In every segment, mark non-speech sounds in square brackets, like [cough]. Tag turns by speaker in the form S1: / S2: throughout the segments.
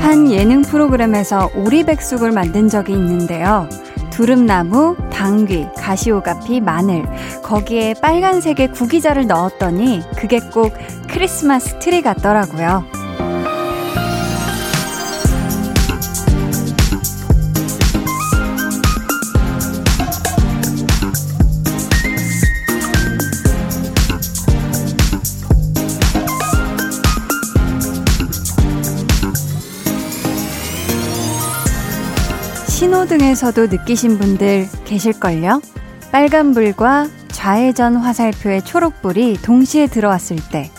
S1: 한 예능 프로그램에서 오리백숙을 만든 적이 있는데요. 두릅나무, 당귀, 가시오가피, 마늘, 거기에 빨간색의 구기자를 넣었더니 그게 꼭 크리스마스 트리 같더라고요. 신호등에서도 느끼신 분들 계실걸요? 빨간불과 좌회전 화살표의 초록불이 동시에 들어왔을 때.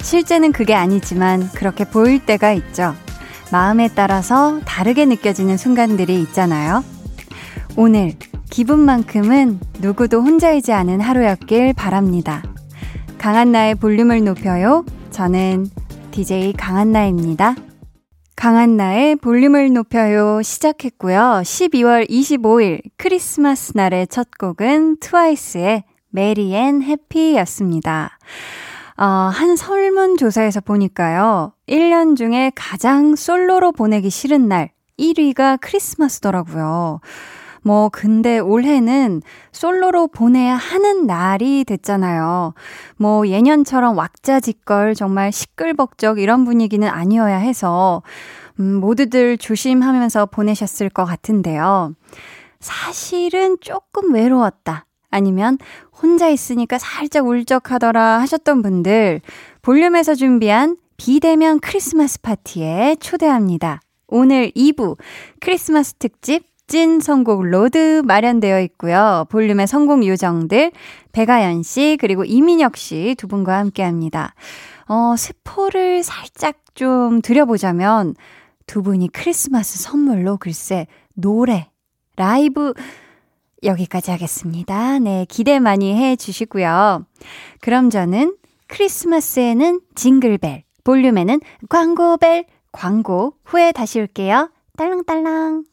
S1: 실제는 그게 아니지만 그렇게 보일 때가 있죠. 마음에 따라서 다르게 느껴지는 순간들이 있잖아요. 오늘 기분만큼은 누구도 혼자이지 않은 하루였길 바랍니다. 강한나의 볼륨을 높여요. 저는 DJ 강한나입니다. 강한나의 볼륨을 높여요 시작했고요. 12월 25일 크리스마스 날의 첫 곡은 트와이스의 Merry and Happy였습니다. 어, 한 설문조사에서 보니까요. 1년 중에 가장 솔로로 보내기 싫은 날 1위가 크리스마스더라고요. 뭐, 근데 올해는 솔로로 보내야 하는 날이 됐잖아요. 뭐, 예년처럼 왁자지껄 정말 시끌벅적 이런 분위기는 아니어야 해서, 음, 모두들 조심하면서 보내셨을 것 같은데요. 사실은 조금 외로웠다. 아니면 혼자 있으니까 살짝 울적하더라 하셨던 분들, 볼륨에서 준비한 비대면 크리스마스 파티에 초대합니다. 오늘 2부 크리스마스 특집 찐 선곡 로드 마련되어 있고요. 볼륨의 선곡 요정들 백아연 씨 그리고 이민혁 씨 두 분과 함께 합니다. 어, 스포를 살짝 좀 드려보자면 두 분이 크리스마스 선물로 글쎄 노래 라이브 여기까지 하겠습니다. 네, 기대 많이 해 주시고요. 그럼 저는 크리스마스에는 징글벨, 볼륨에는 광고벨, 광고 후에 다시 올게요. 딸랑딸랑.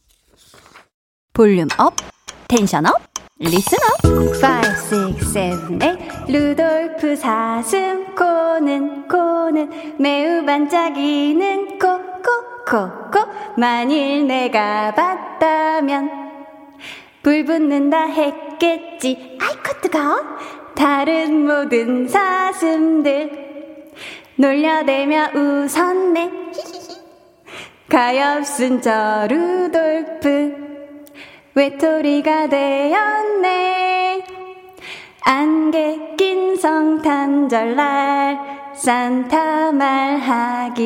S1: volume up, tension up, listen up. 5, 6, 7, 8 루돌프 사슴 코는 코는 매우 반짝이는 코, 코, 코, 코. 만일 내가 봤다면 불 붙는다 했겠지. 아이코 뜨거 다른 모든 사슴들 놀려대며 웃었네. [laughs] 가엾은 저 루돌프 외톨이가 되었네. 안개 낀 성탄절날 산타 말하길.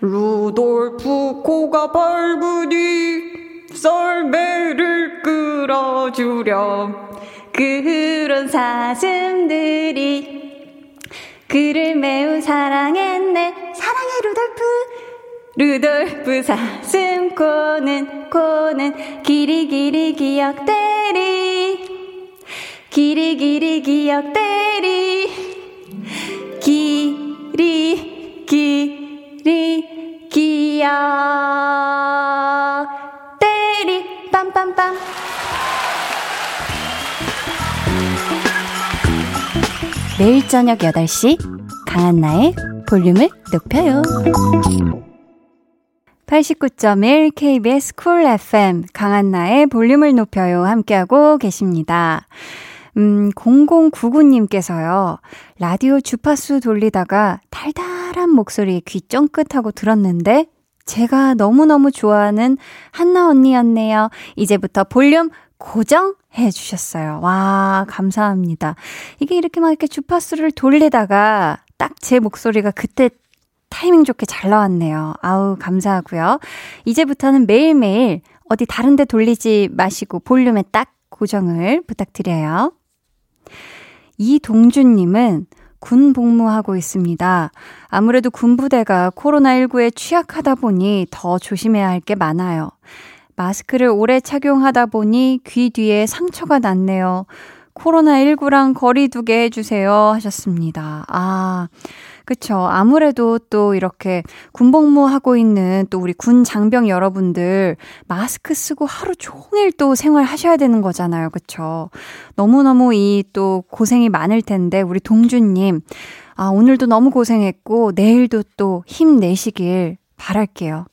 S1: 루돌프 코가 밝으니 썰매를 끌어주렴. 그런 사슴들이 그를 매우 사랑했네. 사랑해 루돌프 루돌프 사슴 코는 코는 기리기리 기억대리. 기리기리 기억대리. 기리 기리 기억 때리. 빰빰빰. 매일 저녁 8시 강한나의 볼륨을 높여요 89.1 KBS 쿨 FM 강한나의 볼륨을 높여요 함께하고 계십니다. 음, 0099님께서요. 라디오 주파수 돌리다가 달달한 목소리 귀 쫑긋하고 들었는데 제가 너무너무 좋아하는 한나 언니였네요. 이제부터 볼륨 고정 해 주셨어요. 와, 감사합니다. 이게 이렇게 막 이렇게 주파수를 돌리다가 딱 제 목소리가 그때 타이밍 좋게 잘 나왔네요. 아우, 감사하고요. 이제부터는 매일매일 어디 다른 데 돌리지 마시고 볼륨에 딱 고정을 부탁드려요. 이동준님은 군 복무하고 있습니다. 아무래도 군부대가 코로나19에 취약하다 보니 더 조심해야 할 게 많아요. 마스크를 오래 착용하다 보니 귀 뒤에 상처가 났네요. 코로나19랑 거리 두게 해주세요. 하셨습니다. 아, 그쵸. 아무래도 또 이렇게 군복무 하고 있는 또 우리 군 장병 여러분들 마스크 쓰고 하루 종일 또 생활하셔야 되는 거잖아요. 그쵸. 너무너무 이 또 고생이 많을 텐데 우리 동준님. 아, 오늘도 너무 고생했고 내일도 또 힘내시길 바랄게요.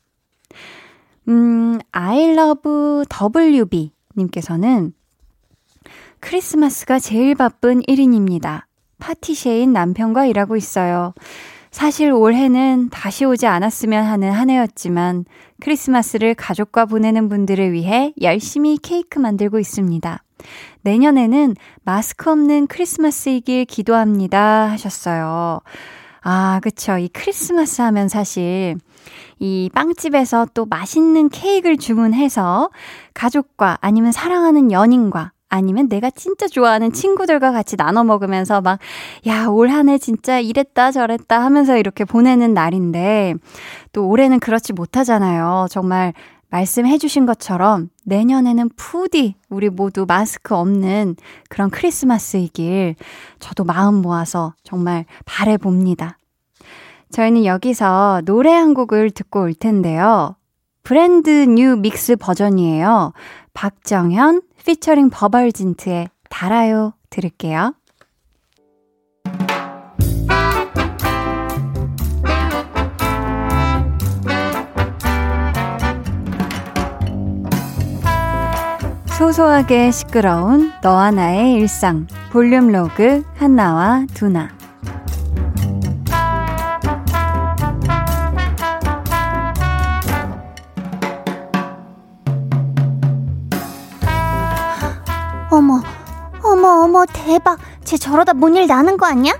S1: 음, I love WB 님께서는 크리스마스가 제일 바쁜 1인입니다. 파티셰인 남편과 일하고 있어요. 사실 올해는 다시 오지 않았으면 하는 한 해였지만 크리스마스를 가족과 보내는 분들을 위해 열심히 케이크 만들고 있습니다. 내년에는 마스크 없는 크리스마스이길 기도합니다. 하셨어요. 아, 그쵸. 이 크리스마스 하면 사실 이 빵집에서 또 맛있는 케이크를 주문해서 가족과 아니면 사랑하는 연인과 아니면 내가 진짜 좋아하는 친구들과 같이 나눠 먹으면서 막, 야, 올 한 해 진짜 이랬다 저랬다 하면서 이렇게 보내는 날인데, 또 올해는 그렇지 못하잖아요. 정말 말씀해주신 것처럼 내년에는 푸디 우리 모두 마스크 없는 그런 크리스마스이길 저도 마음 모아서 정말 바래봅니다. 저희는 여기서 노래 한 곡을 듣고 올 텐데요. Brand New Mix 버전이에요. 박정현 피처링 버벌진트의 달아요 들을게요. 소소하게 시끄러운 너와 나의 일상 볼륨 로그 한나와 두나
S2: 대박. 쟤 저러다 뭔 일 나는 거 아니야?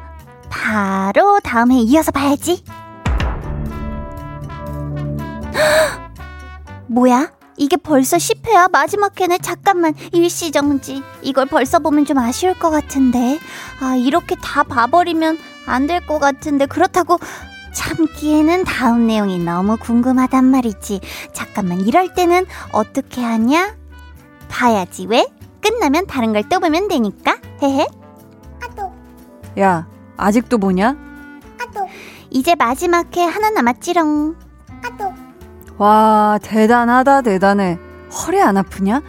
S2: 바로 다음 에 이어서 봐야지. [gasps] 뭐야? 이게 벌써 10회야? 마지막 회네? 잠깐만, 일시정지. 이걸 벌써 보면 좀 아쉬울 것 같은데. 아, 이렇게 다 봐버리면 안 될 것 같은데. 그렇다고 참기에는 다음 내용이 너무 궁금하단 말이지. 잠깐만, 이럴 때는 어떻게 하냐? 봐야지, 왜? 끝나면 다른 걸 또 보면 되니까. 헤헤.
S1: 아또. 야, 아직도 보냐?
S2: 아또. 이제 마지막 회 하나 남았지롱. 아또.
S1: 와, 대단하다, 대단해. 허리 안 아프냐?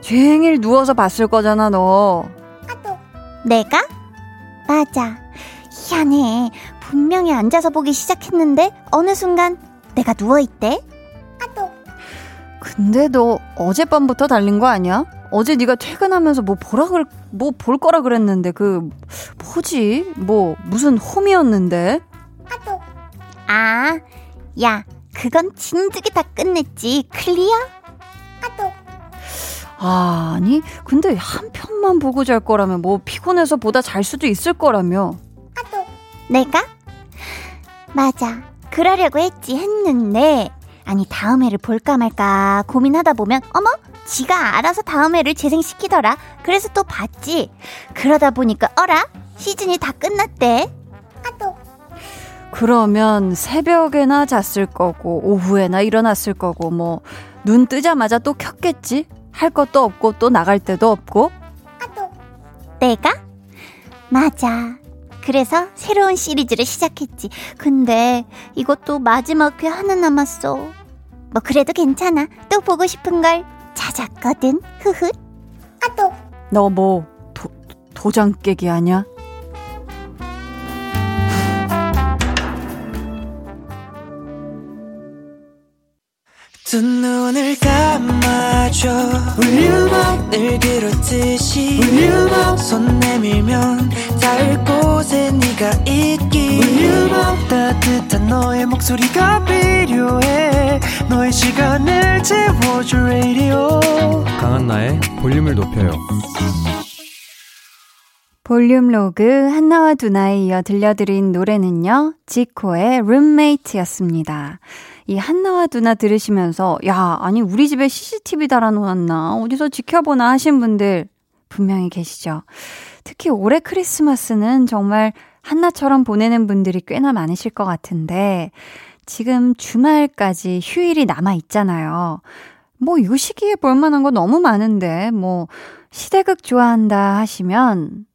S1: 종일 누워서 봤을 거잖아, 너.
S2: 아또. 내가? 맞아. 희한해. 분명히 앉아서 보기 시작했는데 어느 순간 내가 누워 있대.
S1: 근데 너 어젯밤부터 달린 거 아니야? 어제 네가 퇴근하면서 뭐 보라 그래 뭐볼 거라 그랬는데 그 뭐지? 뭐 무슨 홈이었는데?
S2: 아, 야, 그건 진득이 다 끝냈지. 클리어? 아또
S1: 아, 아니, 근데 한 편만 보고 잘 거라면 뭐 피곤해서 보다 잘 수도 있을 거라며.
S2: 아또 내가? 맞아. 그러려고 했지 했는데 아니 다음 회를 볼까 말까 고민하다 보면 어머 지가 알아서 다음 회를 재생시키더라. 그래서 또 봤지. 그러다 보니까 어라? 시즌이 다 끝났대. 아 또.
S1: 그러면 새벽에나 잤을 거고 오후에나 일어났을 거고 뭐 눈 뜨자마자 또 켰겠지? 할 것도 없고 또 나갈 데도 없고.
S2: 아 또. 내가? 맞아. 그래서 새로운 시리즈를 시작했지. 근데 이것도 마지막 회 하나 남았어. 뭐 그래도 괜찮아. 또 보고 싶은 걸 찾았거든. 흐흐. 아 또.
S1: 너 뭐 도장 깨기 하냐? 두 눈을 감아줘 울륨을 그렇듯이 울륨 손 내밀면 닿을 곳에 네가 있기 울륨 따뜻한 너의 목소리가 필요해. 너의 시간을 채워줄 radio. 강한나의 볼륨을 높여요. 볼륨 로그 한나와 두나에 이어 들려드린 노래는요 지코의 룸메이트였습니다. 이 한나와 두나 들으시면서 야 아니 우리 집에 CCTV 달아놓았나? 어디서 지켜보나 하신 분들 분명히 계시죠. 특히 올해 크리스마스는 정말 한나처럼 보내는 분들이 꽤나 많으실 것 같은데 지금 주말까지 휴일이 남아 있잖아요. 뭐이 시기에 볼 만한 거 너무 많은데 뭐 시대극 좋아한다 하시면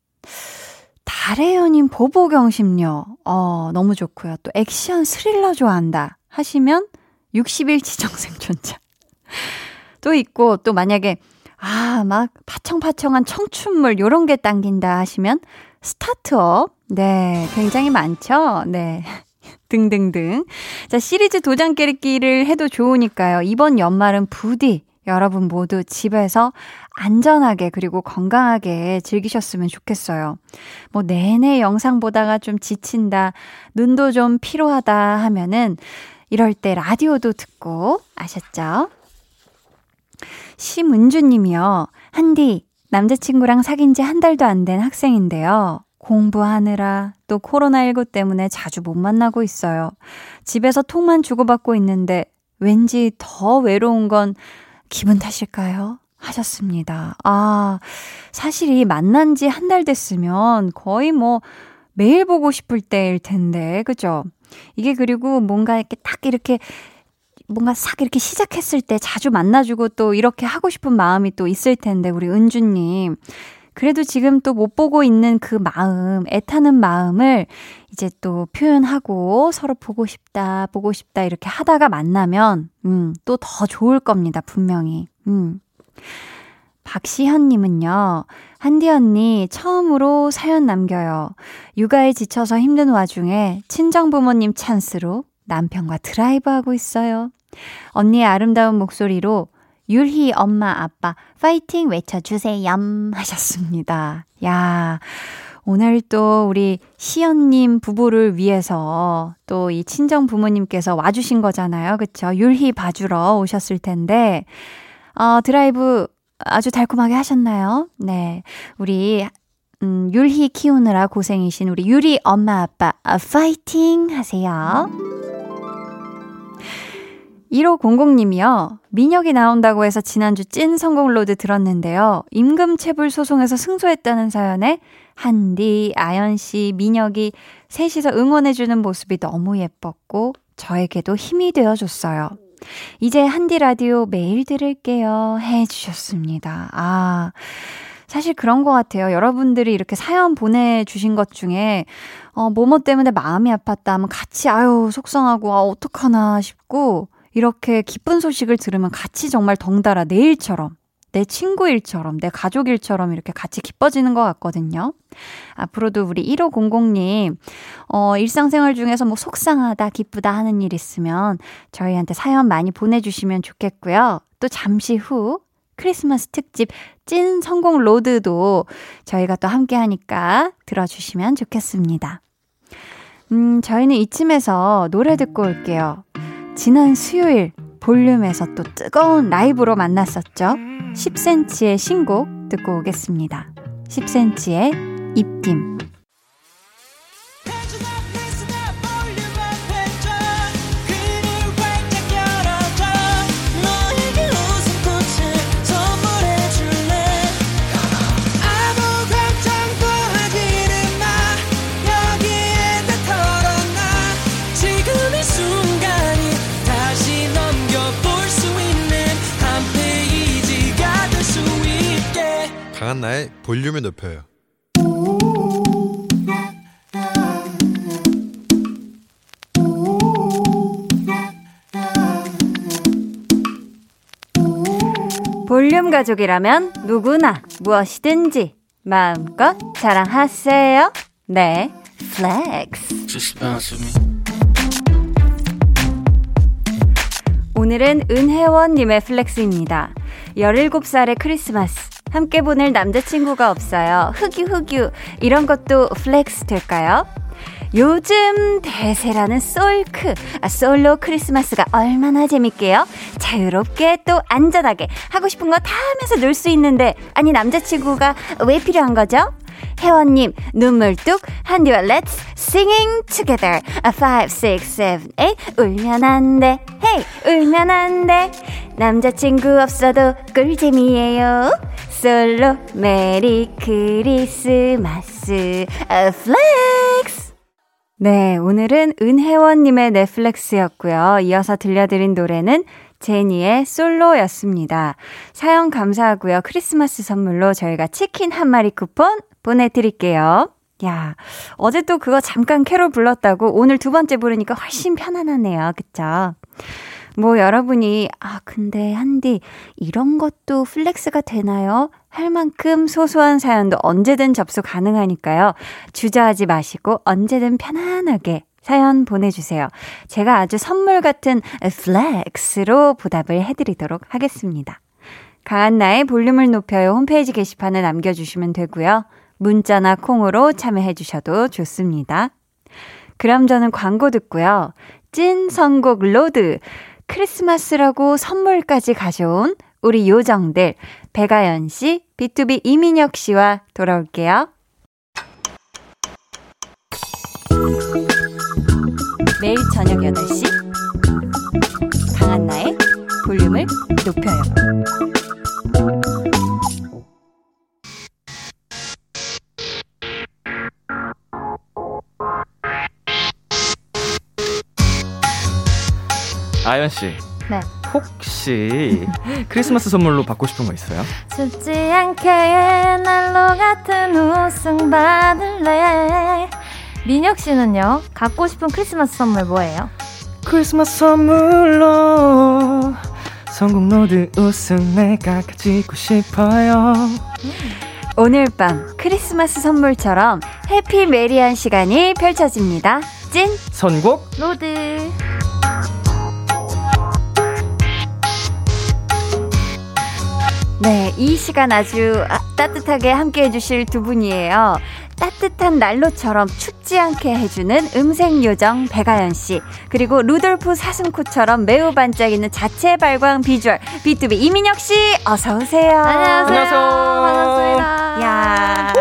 S1: 달의 연인 보보경심녀. 어, 너무 좋고요. 또 액션 스릴러 좋아한다. 하시면 60일 지정생존자. [laughs] 또 있고, 또 만약에, 아, 막 파청파청한 청춘물, 요런 게 당긴다 하시면 스타트업. 네, 굉장히 많죠? 네. [laughs] 등등등. 자, 시리즈 도장 깨기를 해도 좋으니까요. 이번 연말은 부디 여러분 모두 집에서 안전하게 그리고 건강하게 즐기셨으면 좋겠어요. 뭐 내내 영상 보다가 좀 지친다, 눈도 좀 피로하다 하면은 이럴 때 라디오도 듣고 아셨죠? 심은주 님이요. 한디, 남자친구랑 사귄 지 한 달도 안 된 학생인데요. 공부하느라 또 코로나19 때문에 자주 못 만나고 있어요. 집에서 톡만 주고받고 있는데 왠지 더 외로운 건 기분 탓일까요? 하셨습니다. 아, 사실 이 만난 지 한 달 됐으면 거의 뭐 매일 보고 싶을 때일 텐데, 그죠? 이게 그리고 뭔가 이렇게 딱 이렇게 뭔가 싹 이렇게 시작했을 때 자주 만나주고 또 이렇게 하고 싶은 마음이 또 있을 텐데, 우리 은주님. 그래도 지금 또 못 보고 있는 그 마음, 애타는 마음을 이제 또 표현하고 서로 보고 싶다, 보고 싶다 이렇게 하다가 만나면, 음, 또 더 좋을 겁니다, 분명히. 음. 박시현님은요, 한디 언니 처음으로 사연 남겨요. 육아에 지쳐서 힘든 와중에 친정 부모님 찬스로 남편과 드라이브 하고 있어요. 언니의 아름다운 목소리로 율희 엄마 아빠 파이팅 외쳐주세요 하셨습니다. 야 오늘 또 우리 시연님 부부를 위해서 또 이 친정 부모님께서 와주신 거잖아요. 그쵸? 율희 봐주러 오셨을 텐데, 어, 드라이브 아주 달콤하게 하셨나요? 네. 우리, 음, 율희 키우느라 고생이신 우리 율희 엄마 아빠, 아, 파이팅 하세요. 1500님이요. 민혁이 나온다고 해서 지난주 찐 선곡 로드 들었는데요. 임금체불 소송에서 승소했다는 사연에 한디, 아연씨, 민혁이 셋이서 응원해주는 모습이 너무 예뻤고 저에게도 힘이 되어줬어요. 이제 한디 라디오 매일 들을게요. 해주셨습니다. 아. 사실 그런 것 같아요. 여러분들이 이렇게 사연 보내주신 것 중에, 어, 뭐뭐 때문에 마음이 아팠다 하면 같이, 아유, 속상하고, 아, 어떡하나 싶고, 이렇게 기쁜 소식을 들으면 같이 정말 덩달아 내 일처럼 내 친구 일처럼, 내 가족 일처럼 이렇게 같이 기뻐지는 것 같거든요. 앞으로도 우리 1500님, 어, 일상생활 중에서 뭐 속상하다, 기쁘다 하는 일 있으면 저희한테 사연 많이 보내주시면 좋겠고요. 또 잠시 후 크리스마스 특집 찐 성공 로드도 저희가 또 함께 하니까 들어주시면 좋겠습니다. 음, 저희는 이쯤에서 노래 듣고 올게요. 지난 수요일 볼륨에서 또 뜨거운 라이브로 만났었죠. 10cm의 신곡 듣고 오겠습니다. 10cm의 입김.
S3: 강한나의 볼륨을 높여요.
S1: 볼륨 가족이라면 누구나 무엇이든지 마음껏 자랑하세요. 내 flex. 오늘은 은혜원님의 flex입니다. 17살의 크리스마스. 함께 보낼 남자친구가 없어요. 흑유흑유. 이런 것도 flex 될까요? 요즘 대세라는 솔크, 아, 솔로 크리스마스가 얼마나 재밌게요? 자유롭게 또 안전하게 하고 싶은 거 다 하면서 놀 수 있는데, 아니, 남자친구가 왜 필요한 거죠? 혜원님, 눈물 뚝, 한디와 let's singing together. 5, 6, 7, 8. 울면 안 돼. Hey, 울면 안 돼. 남자친구 없어도 꿀잼이에요. 솔로 Merry Christmas 아, flex 네, 오늘은 은혜원님의 내 flex였고요. 이어서 들려드린 노래는 제니의 솔로였습니다. 사연 감사하고요. 크리스마스 선물로 저희가 치킨 한 마리 쿠폰 보내드릴게요. 야, 어제 또 그거 잠깐 캐롤 불렀다고 오늘 두 번째 부르니까 훨씬 편안하네요. 그쵸? 뭐 여러분이, 아, 근데 한디, 이런 것도 flex가 되나요? 할 만큼 소소한 사연도 언제든 접수 가능하니까요. 주저하지 마시고 언제든 편안하게 사연 보내주세요. 제가 아주 선물 같은 flex로 보답을 해드리도록 하겠습니다. 강한나의 볼륨을 높여요 홈페이지 게시판에 남겨주시면 되고요. 문자나 콩으로 참여해 주셔도 좋습니다. 그럼 저는 광고 듣고요. 찐 선곡 로드. 크리스마스라고 선물까지 가져온 우리 요정들 백아연 씨, B2B 이민혁 씨와 돌아올게요. 매일 저녁 8시 강한나의 볼륨을 높여요.
S4: 아연 씨.
S2: 네.
S4: 혹시 크리스마스 선물로 받고 싶은 거 있어요?
S2: 춥지 않게 난로 같은 웃음 받을래. 민혁 씨는요? 갖고 싶은 크리스마스 선물 뭐예요?
S4: 크리스마스 선물로 선곡 로드 웃음 내가 가지고 싶어요.
S1: 오늘 밤 크리스마스 선물처럼 happy merry한 시간이 펼쳐집니다. 찐
S4: 선곡
S2: 로드.
S1: 네, 이 시간 아주 아, 따뜻하게 함께 해주실 두 분이에요. 따뜻한 난로처럼 춥지 않게 해주는 음색 요정 백아연 씨 그리고 루돌프 사슴코처럼 매우 반짝이는 자체 발광 비주얼 B2B 이민혁 씨 어서 오세요.
S2: 안녕하세요. 반갑습니다.
S1: 야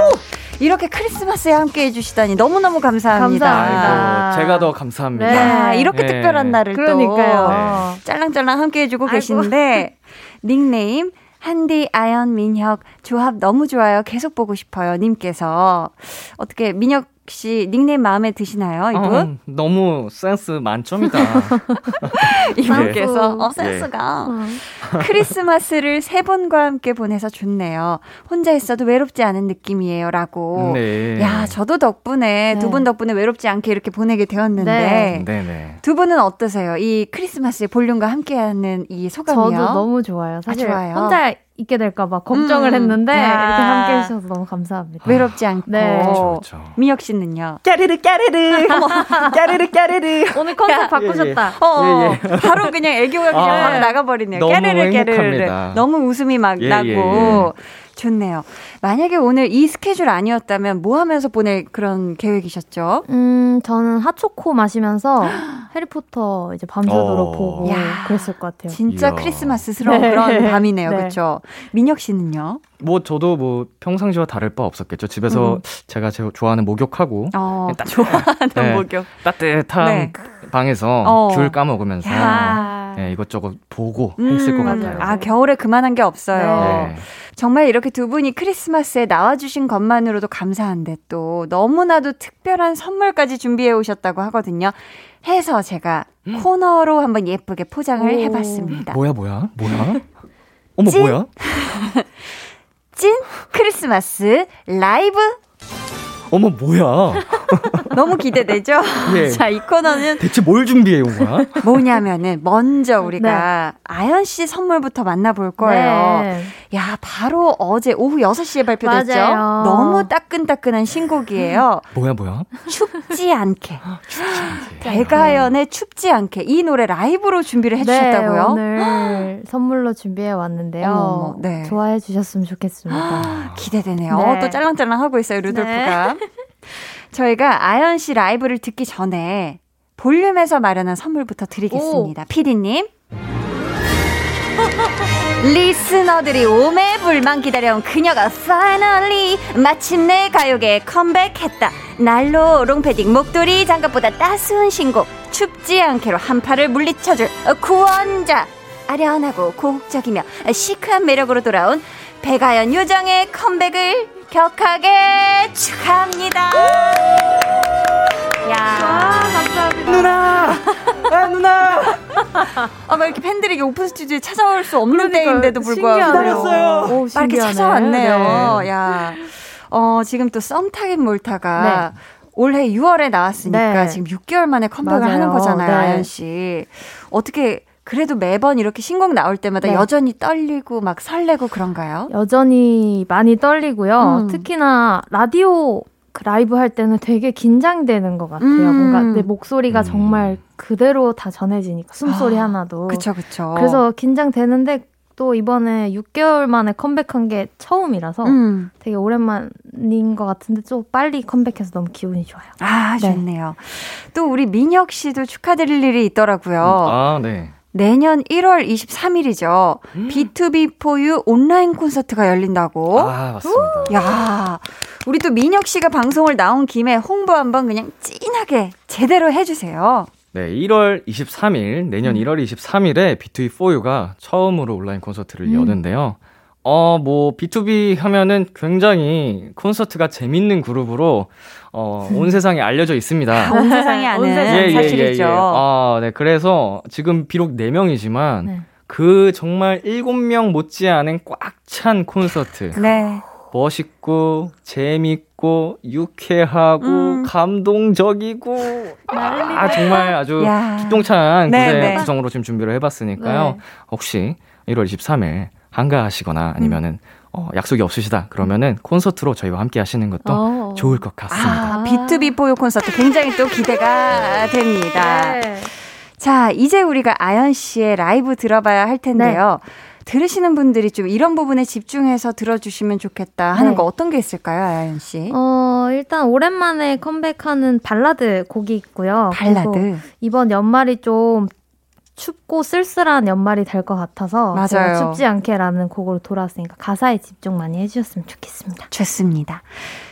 S1: 이렇게 크리스마스에 함께 해주시다니 너무너무 감사합니다.
S2: 감사합니다.
S4: 아이고, 제가 더 감사합니다.
S2: 네.
S1: 야, 이렇게
S4: 네.
S1: 특별한 날을
S2: 그러니까요.
S1: 또 짤랑짤랑 함께 해주고
S2: 아이고.
S1: 계신데 닉네임 한디 아연 민혁 조합 너무 좋아요. 계속 보고 싶어요. 님께서 어떻게 민혁 씨 닉네임 마음에 드시나요? 이분
S4: 어, 너무 센스 만점이다. [laughs]
S1: 이분께서
S2: 센스.
S1: 어 센스가
S2: 어.
S1: 크리스마스를 세 분과 함께 보내서 좋네요. 혼자 있어도 외롭지 않은 느낌이에요라고.
S4: 네.
S1: 야 저도 덕분에
S2: 네.
S1: 두분 덕분에 외롭지 않게 이렇게 보내게 되었는데
S2: 네.
S4: 네네.
S1: 두 분은 어떠세요? 이 크리스마스의 볼륨과 함께하는 이 소감이요?
S5: 저도 너무 좋아요. 사실
S1: 아, 좋아요?
S5: 혼자 있게 될까봐 걱정을
S1: 음.
S5: 했는데
S1: 야.
S5: 이렇게 함께 해주셔서 너무 감사합니다.
S1: 외롭지 않고
S5: 네.
S4: 그렇죠, 그렇죠.
S1: 민혁 씨는요?
S4: 까르르 까르르 까르르 [laughs] 까르르
S5: 오늘 컨셉 바꾸셨다.
S1: 어,
S4: 예,
S1: 바로 그냥 애교가 그냥
S4: 아,
S1: 바로 나가버리네요. 깨르르.
S4: 행복합니다.
S1: 너무 웃음이 막
S4: 예,
S1: 나고
S4: 예, 예.
S1: 좋네요. 만약에 오늘 이 스케줄 아니었다면 뭐 하면서 보낼 그런 계획이셨죠?
S5: 음, 저는 핫초코 마시면서 [gasps] 해리포터 이제 밤새도록
S4: 어.
S5: 보고
S1: 야.
S5: 그랬을 것 같아요.
S1: 진짜
S4: 이야.
S1: 크리스마스스러운
S5: 네.
S1: 그런 [laughs] 밤이네요.
S5: 네.
S1: 그렇죠? 민혁 씨는요?
S4: 뭐 저도 뭐 평상시와 다를 바 없었겠죠. 집에서
S1: 음.
S4: 제가 제 좋아하는 목욕하고
S1: 어,
S4: 딱-
S1: 좋아하는
S4: 네.
S1: 목욕.
S4: 따뜻한
S1: 네.
S4: 방에서
S1: 어.
S4: 귤 까먹으면서
S1: 야.
S4: 네, 이것저것 보고 했을 것
S1: 음,
S4: 같아요.
S1: 아, 겨울에 그만한 게 없어요.
S4: 네.
S1: 정말 이렇게 두 분이 크리스마스에 나와주신 것만으로도 감사한데 또 너무나도 특별한 선물까지 준비해 오셨다고 하거든요. 해서 제가 코너로 한번 예쁘게 포장을
S5: 오.
S1: 해봤습니다.
S4: 뭐야 뭐야 뭐야? 어머
S1: 찐?
S4: 뭐야? [laughs]
S1: 찐 크리스마스 라이브
S4: 어머 뭐야? [laughs]
S1: 너무 기대되죠?
S4: 예. [laughs]
S1: 자, 이 코너는
S4: 대체 뭘 준비해 온 거야?
S1: 뭐냐면은 먼저 우리가 아연 씨 선물부터 만나볼 거예요.
S5: 네.
S1: 야, 바로 어제 오후 6시에 발표됐죠?
S5: 맞아요.
S1: 너무 따끈따끈한 신곡이에요.
S4: 뭐야 뭐야?
S1: 춥지 않게. [gasps] 배가연의 춥지 않게 이 노래 라이브로 준비를 해 주셨다고요?
S5: 네, 오늘 [gasps] 선물로 준비해 왔는데요.
S1: 어머, 네.
S5: 좋아해 주셨으면 좋겠습니다. [gasps]
S1: 기대되네요.
S5: 네.
S1: 어, 또 짤랑짤랑 하고 있어요, 루돌프가. 저희가 아연 씨 라이브를 듣기 전에 볼륨에서 마련한 선물부터 드리겠습니다. 피디님. listener들이 오매불망 기다려온 그녀가 finally 마침내 가요계에 컴백했다. 난로 롱패딩 목도리 장갑보다 따스운 신곡 춥지 않게로 한파를 물리쳐줄 구원자 아련하고 고혹적이며 시크한 매력으로 돌아온 배가연 요정의 컴백을 격하게 축하합니다. 야,
S4: 누나! 아 누나! [laughs]
S1: 아마 이렇게 팬들이 오픈 스튜디오에 찾아올 수 없는
S5: 그러니까요.
S1: 때인데도 불구하고.
S5: 오,
S1: 막 이렇게
S5: 신기하네.
S1: 찾아왔네요.
S5: 네.
S1: 야.
S6: 어, 지금 또 썸타긴 몰타가 네. 올해 6월에 나왔으니까 네. 지금 6개월 만에 컴백을 맞아요. 하는 거잖아요, 네. 아연 씨. 어떻게 그래도 매번 이렇게 신곡 나올 때마다 네. 여전히 떨리고 막 설레고 그런가요?
S5: 여전히 많이 떨리고요. 음. 특히나 라디오 그 라이브 할 때는 되게 긴장되는 것 같아요. 음. 뭔가 내 목소리가 음. 정말 그대로 다 전해지니까 숨소리 아, 하나도.
S6: 그쵸, 그쵸.
S5: 그래서 긴장되는데 또 이번에 6개월 만에 컴백한 게 처음이라서 음. 되게 오랜만인 것 같은데 좀 빨리 컴백해서 너무 기분이 좋아요.
S6: 아, 네. 좋네요. 또 우리 민혁 씨도 축하드릴 일이 있더라고요.
S4: 아, 네.
S6: 내년 1월 23일이죠. 음. B2B4U 온라인 콘서트가 열린다고.
S4: 아, 맞습니다.
S6: 야, 우리 또 민혁 씨가 방송을 나온 김에 홍보 한번 그냥 찐하게 제대로 해주세요.
S4: 네, 1월 23일, 내년 음. 1월 23일에 B2B4U가 처음으로 온라인 콘서트를 음. 여는데요. 어, 뭐, B2B 하면은 굉장히 콘서트가 재밌는 그룹으로, 어, [laughs] 온 세상에 알려져 있습니다.
S6: 온 세상에 아는 예, 예, 사실이죠. 예, 예.
S4: 아, 네. 그래서 지금 비록 4명이지만, 네. 그 정말 7명 못지않은 꽉 찬 콘서트.
S6: 네.
S4: 멋있고 재밌고 유쾌하고 음. 감동적이고 아, 정말 아주 야. 기똥찬 네, 구세, 네. 구성으로 지금 준비를 해봤으니까요. 네. 혹시 1월 23일 한가하시거나 아니면은 음. 어, 약속이 없으시다 그러면은 콘서트로 저희와 함께 하시는 것도 오. 어. 좋을 것 같습니다.
S6: 아, BTOB 4U 콘서트 굉장히 또 기대가 됩니다. 네. 자, 이제 우리가 아연 씨의 라이브 들어봐야 할 텐데요. 네. 들으시는 분들이 좀 이런 부분에 집중해서 들어주시면 좋겠다 하는 네. 거 어떤 게 있을까요, 아연 씨?
S5: 어, 일단 오랜만에 컴백하는 발라드 곡이 있고요.
S6: 발라드.
S5: 이번 연말이 좀 춥고 쓸쓸한 연말이 될 것 같아서 맞아요. 춥지 않게라는 곡으로 돌아왔으니까 가사에 집중 많이 해주셨으면 좋겠습니다.
S6: 좋습니다.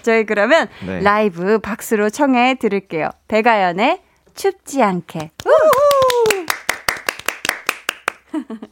S6: 저희 그러면 네. 라이브 박수로 청해 들을게요. 배가연의 춥지 않게. [laughs]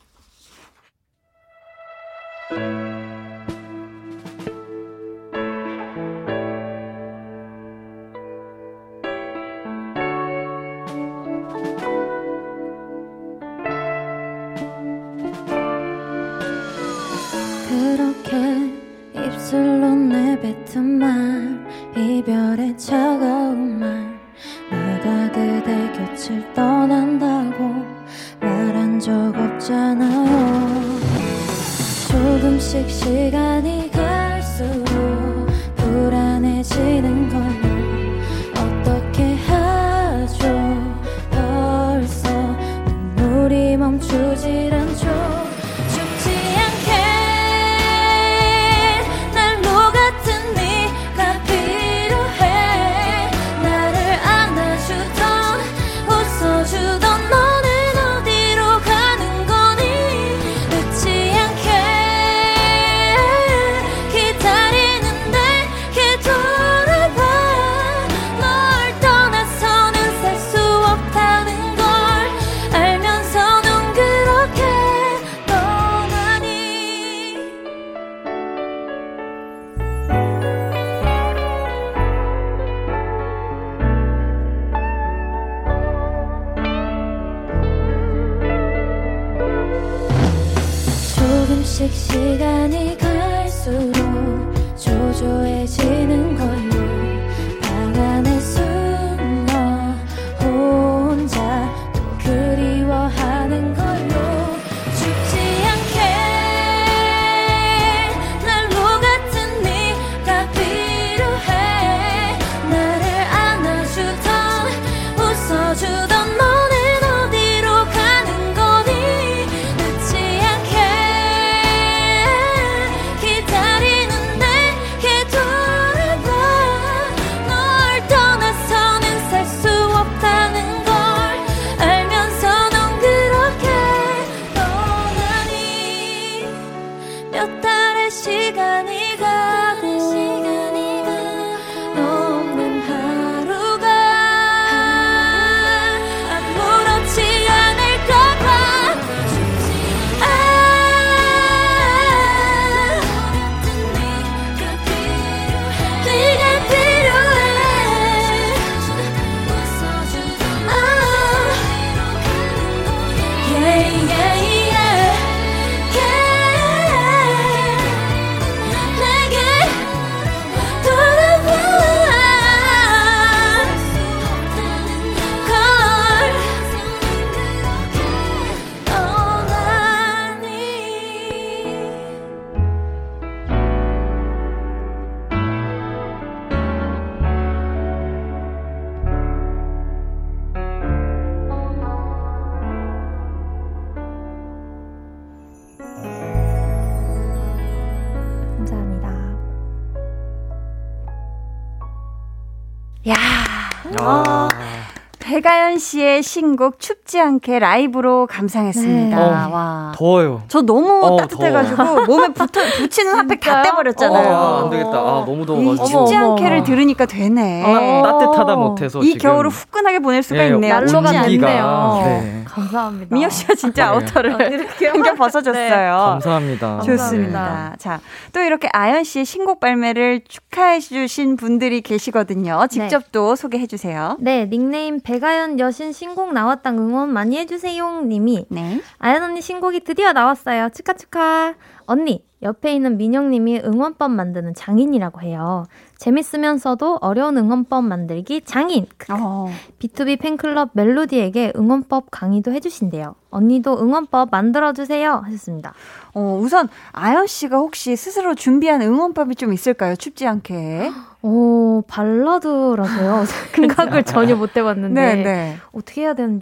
S1: 신곡 춥지 않게 라이브로 감상했습니다. 네. 어,
S4: 와. 더워요.
S1: 저 너무 어, 따뜻해가지고 더워. 몸에 붙어, 붙이는 핫팩 다 떼버렸잖아요.
S4: 어, 안 되겠다. 아, 너무 더워가지고.
S1: 춥지 않게를 들으니까 되네.
S4: 아, 따뜻하다 못해서.
S1: 이 지금. 겨울을 후끈하게 보낼 수가 예, 있네요.
S5: 난로가 됐네요. 네. 감사합니다.
S1: 민혁 씨가 진짜 네. 아우터를 이렇게 [laughs] 당겨 벗어줬어요. 네.
S4: 감사합니다.
S1: 좋습니다. 감사합니다. 자, 또 이렇게 아연 씨의 신곡 발매를 축하해 주신 분들이 계시거든요. 직접 네. 또 소개해 주세요.
S5: 네, 닉네임 배 배가연 여신 신곡 나왔다 응원 많이 해주세요 님이 네. 아연 언니 신곡이 드디어 나왔어요. 축하 축하. 언니 옆에 있는 민영님이 응원법 만드는 장인이라고 해요. 재밌으면서도 어려운 응원법 만들기 장인. 어. B2B 팬클럽 멜로디에게 응원법 강의도 해주신대요. 언니도 응원법 만들어주세요. 하셨습니다.
S1: 어, 우선 아연 씨가 혹시 스스로 준비한 응원법이 좀 있을까요? 춥지 않게. [gasps]
S5: 어, 발라드라서요. [laughs] 생각을 전혀 못 해봤는데. 네, 네. 어떻게 해야 되는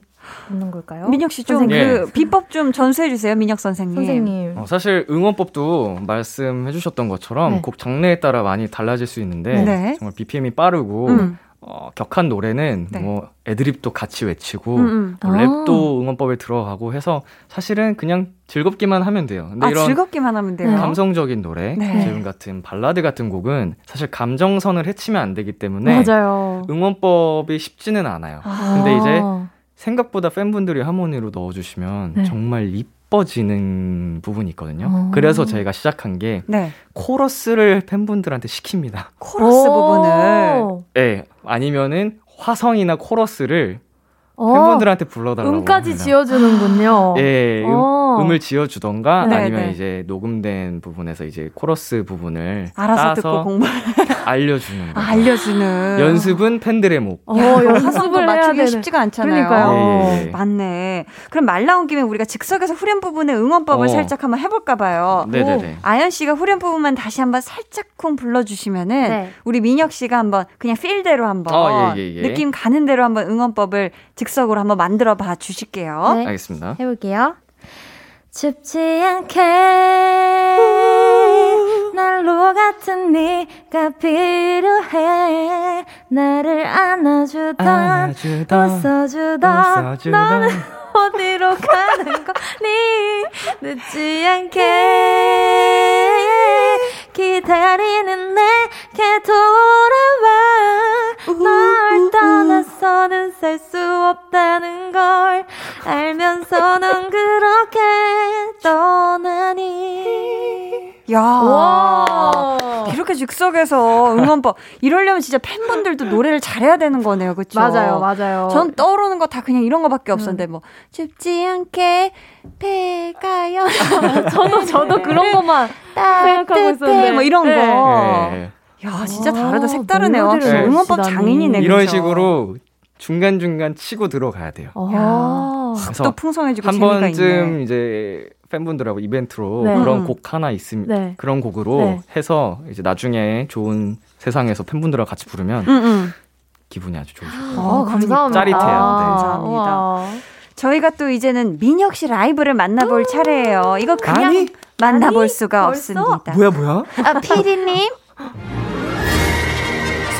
S5: 는 걸까요?
S1: 민혁 씨 좀 그 비법 좀 전수해 주세요, 민혁 선생님.
S5: 선생님.
S4: 어, 사실 응원법도 말씀해 주셨던 것처럼 네. 곡 장르에 따라 많이 달라질 수 있는데 네. 정말 BPM이 빠르고 음. 어, 격한 노래는 네. 뭐 애드립도 같이 외치고 음, 음. 뭐 랩도 아. 응원법에 들어가고 해서 사실은 그냥 즐겁기만 하면 돼요.
S1: 근데 아, 이런 즐겁기만 하면 돼요.
S4: 감성적인 노래, 네. 지금 같은 발라드 같은 곡은 사실 감정선을 해치면 안 되기 때문에
S5: 맞아요.
S4: 응원법이 쉽지는 않아요. 아. 근데 이제 생각보다 팬분들이 하모니로 넣어주시면 네. 정말 이뻐지는 부분이 있거든요. 어. 그래서 저희가 시작한 게 네. 코러스를 팬분들한테 시킵니다.
S1: 코러스 부분을.
S4: 네, 아니면은 화성이나 코러스를 어, 팬분들한테 불러달라고
S5: 음까지 합니다. 지어주는군요.
S4: 예, 음, 음을 지어주던가 네, 아니면 네. 이제 녹음된 부분에서 이제 코러스 부분을 알아서 듣고 공부 알려주는
S1: 아, 알려주는
S4: 연습은 팬들의 목.
S1: 어, 연습을 맞추기 쉽지가 않잖아요. 그러니까요. 예, 예. 맞네. 그럼 말 나온 김에 우리가 즉석에서 후렴 부분의 응원법을 어. 살짝 한번 해볼까 봐요. 네네네. 아연 씨가 후렴 부분만 다시 한번 살짝쿵 불러주시면은 네. 우리 민혁 씨가 한번 그냥 필대로 한번 어, 예, 예, 예. 느낌 가는 대로 한번 응원법을 즉 즉석으로 한번 만들어 봐 주실게요.
S4: 네. 알겠습니다.
S5: 해볼게요. 춥지 않게. 난로 같은 네가 필요해. 나를 안아주던, 안아주던 웃어주던, 웃어주던. 너는 어디로 가는 거니 늦지 않게. 기다리는 내게 돌아와. 널 떠나서는 살 수 없다는 걸 알면서 넌 그렇게
S1: 야, 와. 이렇게 즉석에서 응원법 이러려면 진짜 팬분들도 노래를 잘해야 되는 거네요, 그렇죠?
S5: 맞아요, 맞아요.
S1: 전 떠오르는 거 다 그냥 이런 거밖에 없었는데 음. 뭐 춥지 않게 배가요. [laughs]
S5: 저도 저도 그런 것만 생각하고 있었는데
S1: 뭐 이런 네. 거. 네. 야, 진짜 다르다, 색다르네요. 네. 응원법 장인이네.
S4: 이런 그렇죠? 식으로 중간 중간 치고 들어가야 돼요.
S1: 야, 또 풍성해지고
S4: 한 번쯤 이제 팬분들하고 이벤트로 네. 그런 음. 곡 하나 있으면 네. 그런 곡으로 네. 해서 이제 나중에 좋은 세상에서 팬분들하고 같이 부르면 음, 음. 기분이 아주 좋으실 거예요.
S5: 아, 감사합니다.
S4: 짜릿해요. 네.
S1: 감사합니다. 와. 저희가 또 이제는 민혁 씨 라이브를 만나볼 차례예요. 이거 그냥 아니? 만나볼 아니? 수가 벌써? 없습니다.
S4: 뭐야 뭐야?
S1: 아, 피디님. [laughs]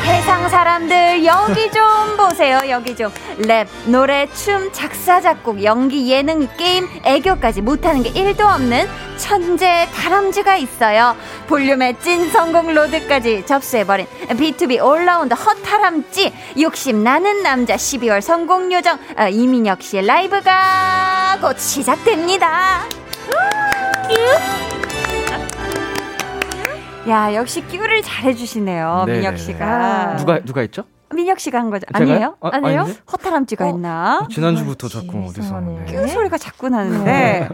S1: 세상 사람들 여기 좀 보세요 여기 좀. 랩, 노래, 춤, 작사, 작곡, 연기, 예능, 게임, 애교까지 못하는 게 1도 없는 천재 다람쥐가 있어요. 볼륨의 찐 선곡 로드까지 접수해버린 B2B 올라운드 헛다람쥐 욕심 나는 남자 12월 선곡 요정 어, 이민혁 씨의 라이브가 곧 시작됩니다 야, 역시 끼우를 잘해주시네요, 네네네. 민혁 씨가.
S4: 누가, 누가 있죠?
S1: 민혁 씨가 한 거죠? 아니에요?
S5: 아, 아니에요?
S1: 허탈함쥐가 어? 있나?
S4: 어, 지난주부터 자꾸 어디서.
S1: 네. 끼우 소리가 자꾸 나는데. 네.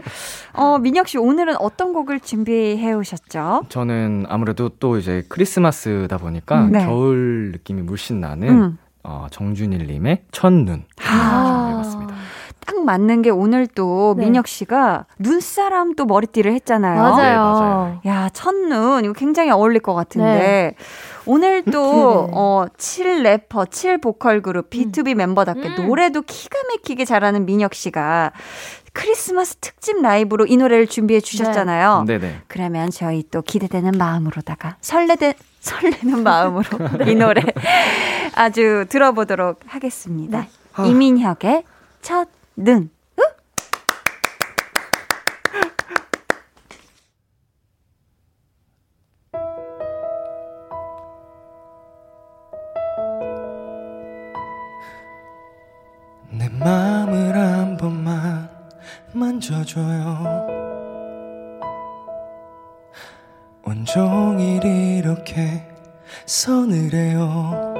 S1: 어, 민혁 씨, 오늘은 어떤 곡을 준비해 오셨죠?
S4: 저는 아무래도 또 이제 크리스마스다 보니까 음, 네. 겨울 느낌이 물씬 나는 음. 어, 정준일 님의 첫눈. 아. 준비해 봤습니다.
S1: 딱 맞는 게 오늘 또 네. 민혁 씨가 눈사람 또 머리띠를 했잖아요.
S5: 맞아요. 네, 맞아요.
S1: 야, 첫눈 이거 굉장히 어울릴 것 같은데. 네. 오늘 또, [laughs] 어, 7 래퍼, 7 보컬 그룹 B2B 음. 멤버답게 음. 노래도 기가 막히게 잘하는 민혁 씨가 크리스마스 특집 라이브로 이 노래를 준비해 주셨잖아요.
S4: 네. 네네.
S1: 그러면 저희 또 기대되는 마음으로다가 설레되, 설레는 마음으로 [laughs] 네. 이 노래 아주 들어보도록 하겠습니다. 네. 아. 이민혁의 첫 눈.
S7: 내 마음을 한 번만 만져줘요. 온종일 이렇게 서늘해요.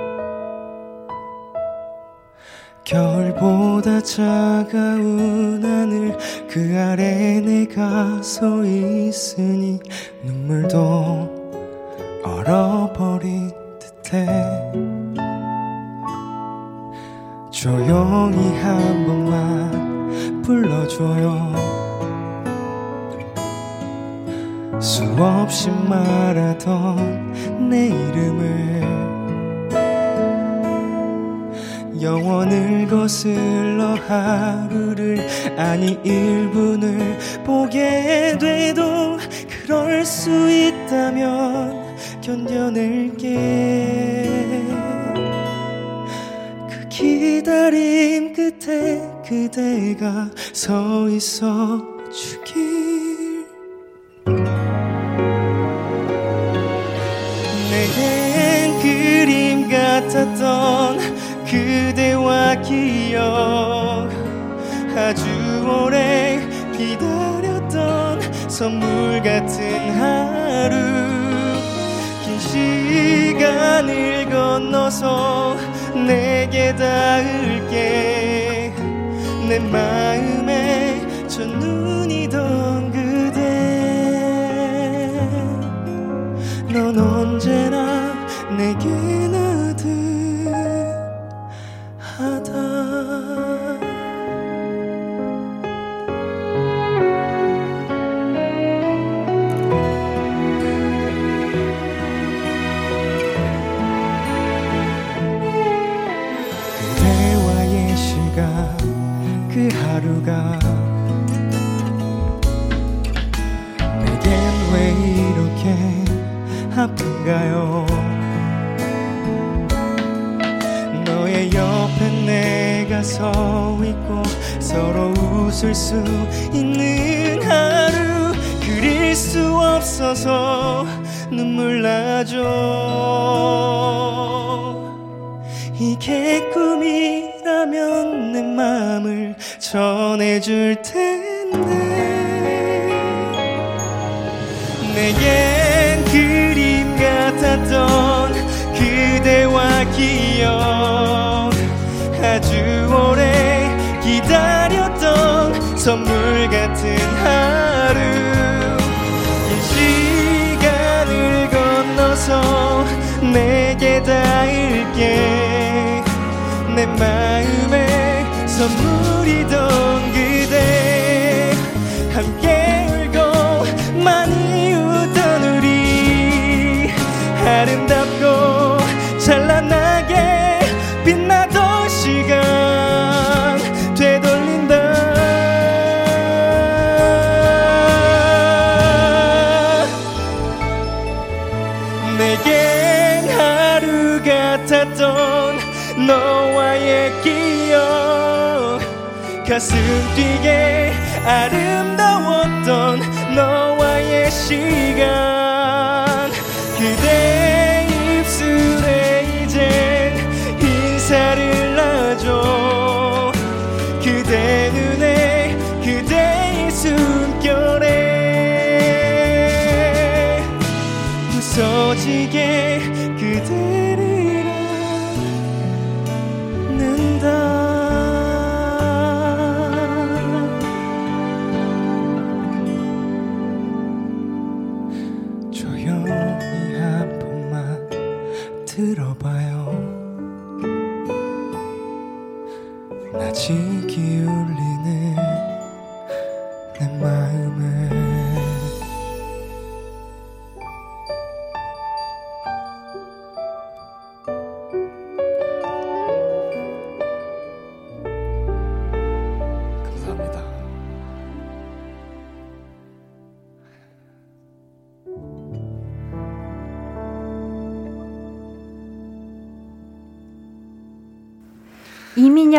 S7: 겨울보다 차가운 하늘 그 아래 내가 서 있으니 눈물도 얼어버린 듯해. 조용히 한 번만 불러줘요. 수없이 말하던 내 이름을 영원을 거슬러 하루를 아니 1분을 보게 돼도 그럴 수 있다면 견뎌낼게. 그 기다림 끝에 그대가 서 있어 주길. 내겐 그림 같았던 기억. 아주 오래 기다렸던 선물 같은 하루. 긴 시간을 건너서 내게 닿을게. 내 마음에 첫눈이던 그대. 넌 언제나 아픈가요? 너의 옆에 내가 서 있고 서로 웃을 수 있는 하루 그릴 수 없어서 눈물 나죠. 이게 꿈이라면 내 맘을 전해줄 텐데. 그림 같았던 그대와 기억. 아주 오래 기다렸던 선물 같은 하루. 이 시간을 건너서 내게 닿을게. 내 마음에 선물이던 기억 가슴 뛰게 아름다웠던 너와의 시간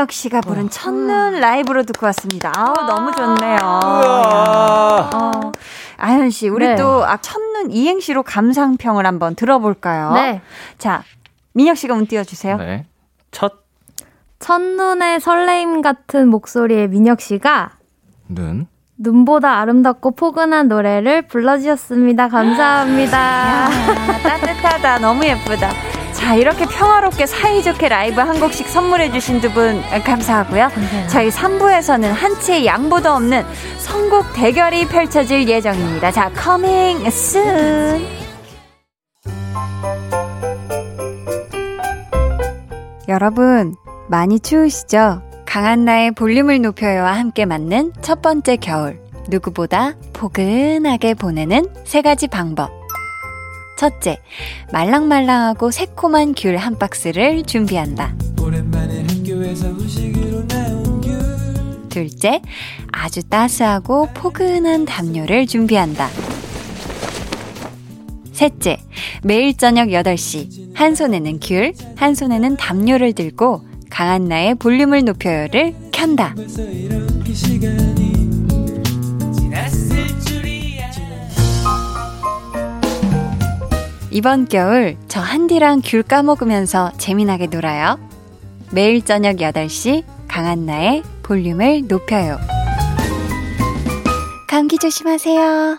S1: 이민혁 씨가 부른 첫눈 라이브로 듣고 왔습니다. 아우, 너무 좋네요. 어. 아현 씨, 우리 네. 또 아, 첫눈 이행시로 감상평을 한번 들어볼까요? 네. 자, 민혁 씨가 운 띄워주세요. 네.
S4: 첫.
S5: 첫눈의 설레임 같은 목소리의 민혁 씨가
S4: 눈.
S5: 눈보다 아름답고 포근한 노래를 불러주셨습니다. 감사합니다. 야,
S1: 따뜻하다. 너무 예쁘다. 자, 이렇게 평화롭게 사이좋게 라이브 한 곡씩 선물해주신 두 분 감사하고요. 저희 3부에서는 한치의 양보도 없는 선곡 대결이 펼쳐질 예정입니다. 자, coming soon. 여러분, 많이 추우시죠? 강한나의 볼륨을 높여요와 함께 맞는 첫 번째 겨울. 누구보다 포근하게 보내는 세 가지 방법. 첫째, 말랑말랑하고 새콤한 귤 한 박스를 준비한다. 둘째, 아주 따스하고 포근한 담요를 준비한다. 셋째, 매일 저녁 8시, 한 손에는 귤, 한 손에는 담요를 들고 강한나의 볼륨을 높여요를 켠다. 이번 겨울 저 한디랑 귤 까먹으면서 재미나게 놀아요. 매일 저녁 8시 강한나의 볼륨을 높여요. 감기 조심하세요.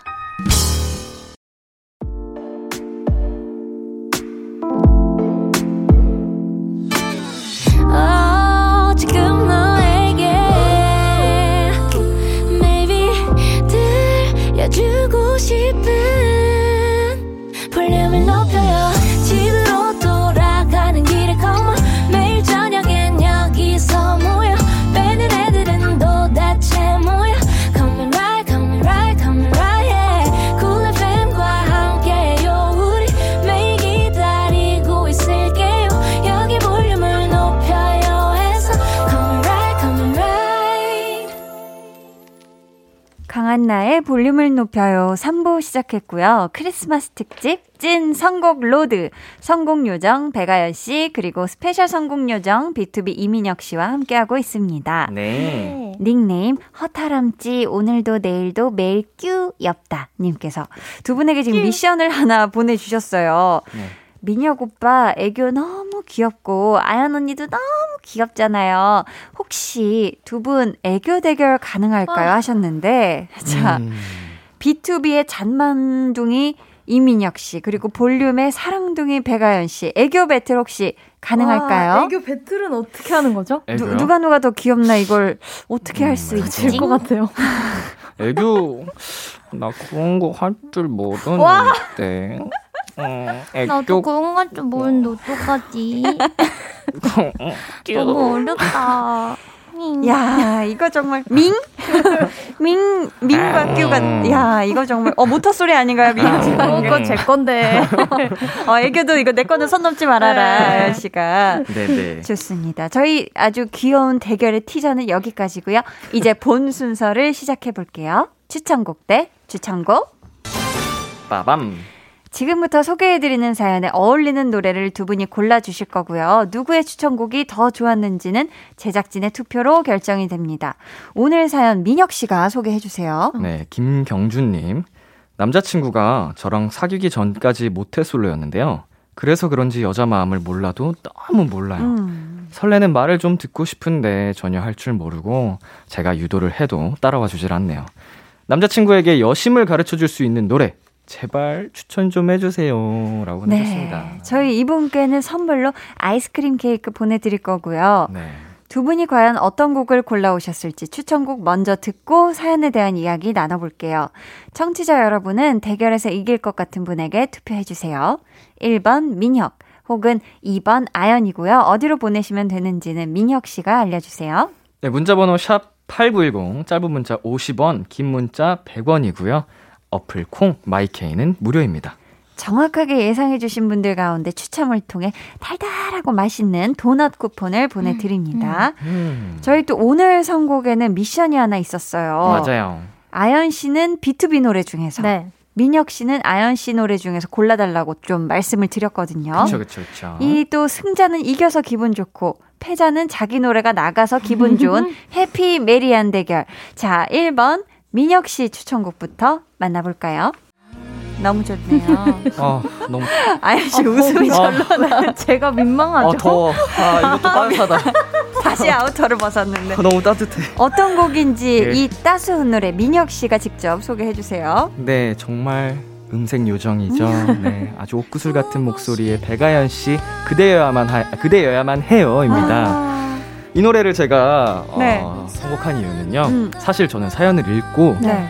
S1: 강한나의 볼륨을 높여요 3부 시작했고요. 크리스마스 특집 찐 선곡 로드 선곡 요정 백아연 씨 그리고 스페셜 선곡 요정 BTOB 이민혁 씨와 함께하고 있습니다. 네. 닉네임 허타람쥐 오늘도 내일도 매일 뀨 엽다 님께서 두 분에게 지금 미션을 하나 보내주셨어요. 네. 민혁 오빠 애교 너무 귀엽고 아연 언니도 너무 귀엽잖아요. 혹시 두 분 애교 대결 가능할까요? 아. 하셨는데 [laughs] 자 음. B2B의 잔만둥이 이민혁 씨 그리고 볼륨의 사랑둥이 배가연 씨 애교 배틀 혹시 가능할까요?
S5: 와, 애교 배틀은 어떻게 하는 거죠?
S1: 누, 누가 누가 더 귀엽나 이걸 어떻게 음, 할수 있지?
S5: 질것 같아요.
S4: 애교 나 그런 거 할 줄 모르는데.
S2: 어, 나도 그런 것좀 모르는데 어떡하지? [laughs] 너무 어렵다.
S1: 야, 이거 정말 밍? 밍 밍과 큐가 야, 이거 정말 어 모터 소리 아닌가요, 밍?
S5: 그거 제 건데. [laughs]
S1: 어, 애교도 이거 내 거는 손 넘지 말아라, 네. 씨가. 네, 네. 좋습니다. 저희 아주 귀여운 대결의 티저는 여기까지고요. 이제 본 순서를 시작해 볼게요. 추천곡 대 추천곡.
S4: 빠밤.
S1: 지금부터 소개해드리는 사연에 어울리는 노래를 두 분이 골라주실 거고요. 누구의 추천곡이 더 좋았는지는 제작진의 투표로 결정이 됩니다. 오늘 사연 민혁 씨가 소개해주세요.
S4: 네, 김경준님. 남자친구가 저랑 사귀기 전까지 모태솔로였는데요. 그래서 그런지 여자 마음을 몰라도 너무 몰라요. 음. 설레는 말을 좀 듣고 싶은데 전혀 할 줄 모르고 제가 유도를 해도 따라와 주질 않네요. 남자친구에게 여심을 가르쳐 줄 수 있는 노래 제발 추천 좀 해주세요. 라고 네. 하셨습니다.
S1: 저희 이분께는 선물로 아이스크림 케이크 보내드릴 거고요. 네. 두 분이 과연 어떤 곡을 골라오셨을지 추천곡 먼저 듣고 사연에 대한 이야기 나눠볼게요. 청취자 여러분은 대결에서 이길 것 같은 분에게 투표해주세요. 1번 민혁 혹은 2번 아연이고요. 어디로 보내시면 되는지는 민혁 씨가 알려주세요.
S4: 네, 문자번호 샵 8910, 짧은 문자 50원, 긴 문자 100원이고요. 어플 콩 마이케이는 무료입니다.
S1: 정확하게 예상해주신 분들 가운데 추첨을 통해 달달하고 맛있는 도넛 쿠폰을 보내드립니다. 음, 음, 음. 저희 또 오늘 선곡에는 미션이 하나 있었어요.
S4: 맞아요.
S1: 아연 씨는 B2B 노래 중에서 네. 민혁 씨는 아연 씨 노래 중에서 골라달라고 좀 말씀을 드렸거든요.
S4: 그렇죠, 그렇죠.
S1: 이 또 승자는 이겨서 기분 좋고 패자는 자기 노래가 나가서 기분 좋은 [laughs] 해피 메리한 대결. 자, 1번 민혁 씨 추천곡부터 만나볼까요? 너무 좋네요.
S4: 아, 너무. [laughs]
S1: 아연 씨 웃음이 절로 나.
S5: 제가 민망하죠.
S4: 아, 더워. 아, 이것도 따뜻하다.
S1: 다시 아우터를 벗었는데.
S4: 아, 너무 따뜻해.
S1: 어떤 곡인지
S4: 네.
S1: 이 따스한 노래 민혁 씨가 직접 소개해 주세요.
S4: 네, 정말 음색 요정이죠. 네, 아주 옥구슬 같은 목소리의 백아연 씨 그대여야만 하, 그대여야만 해요입니다.
S1: 아,
S4: 이 노래를 제가
S1: 네.
S4: 어, 선곡한 이유는요.
S1: 음.
S4: 사실 저는 사연을 읽고
S1: 네.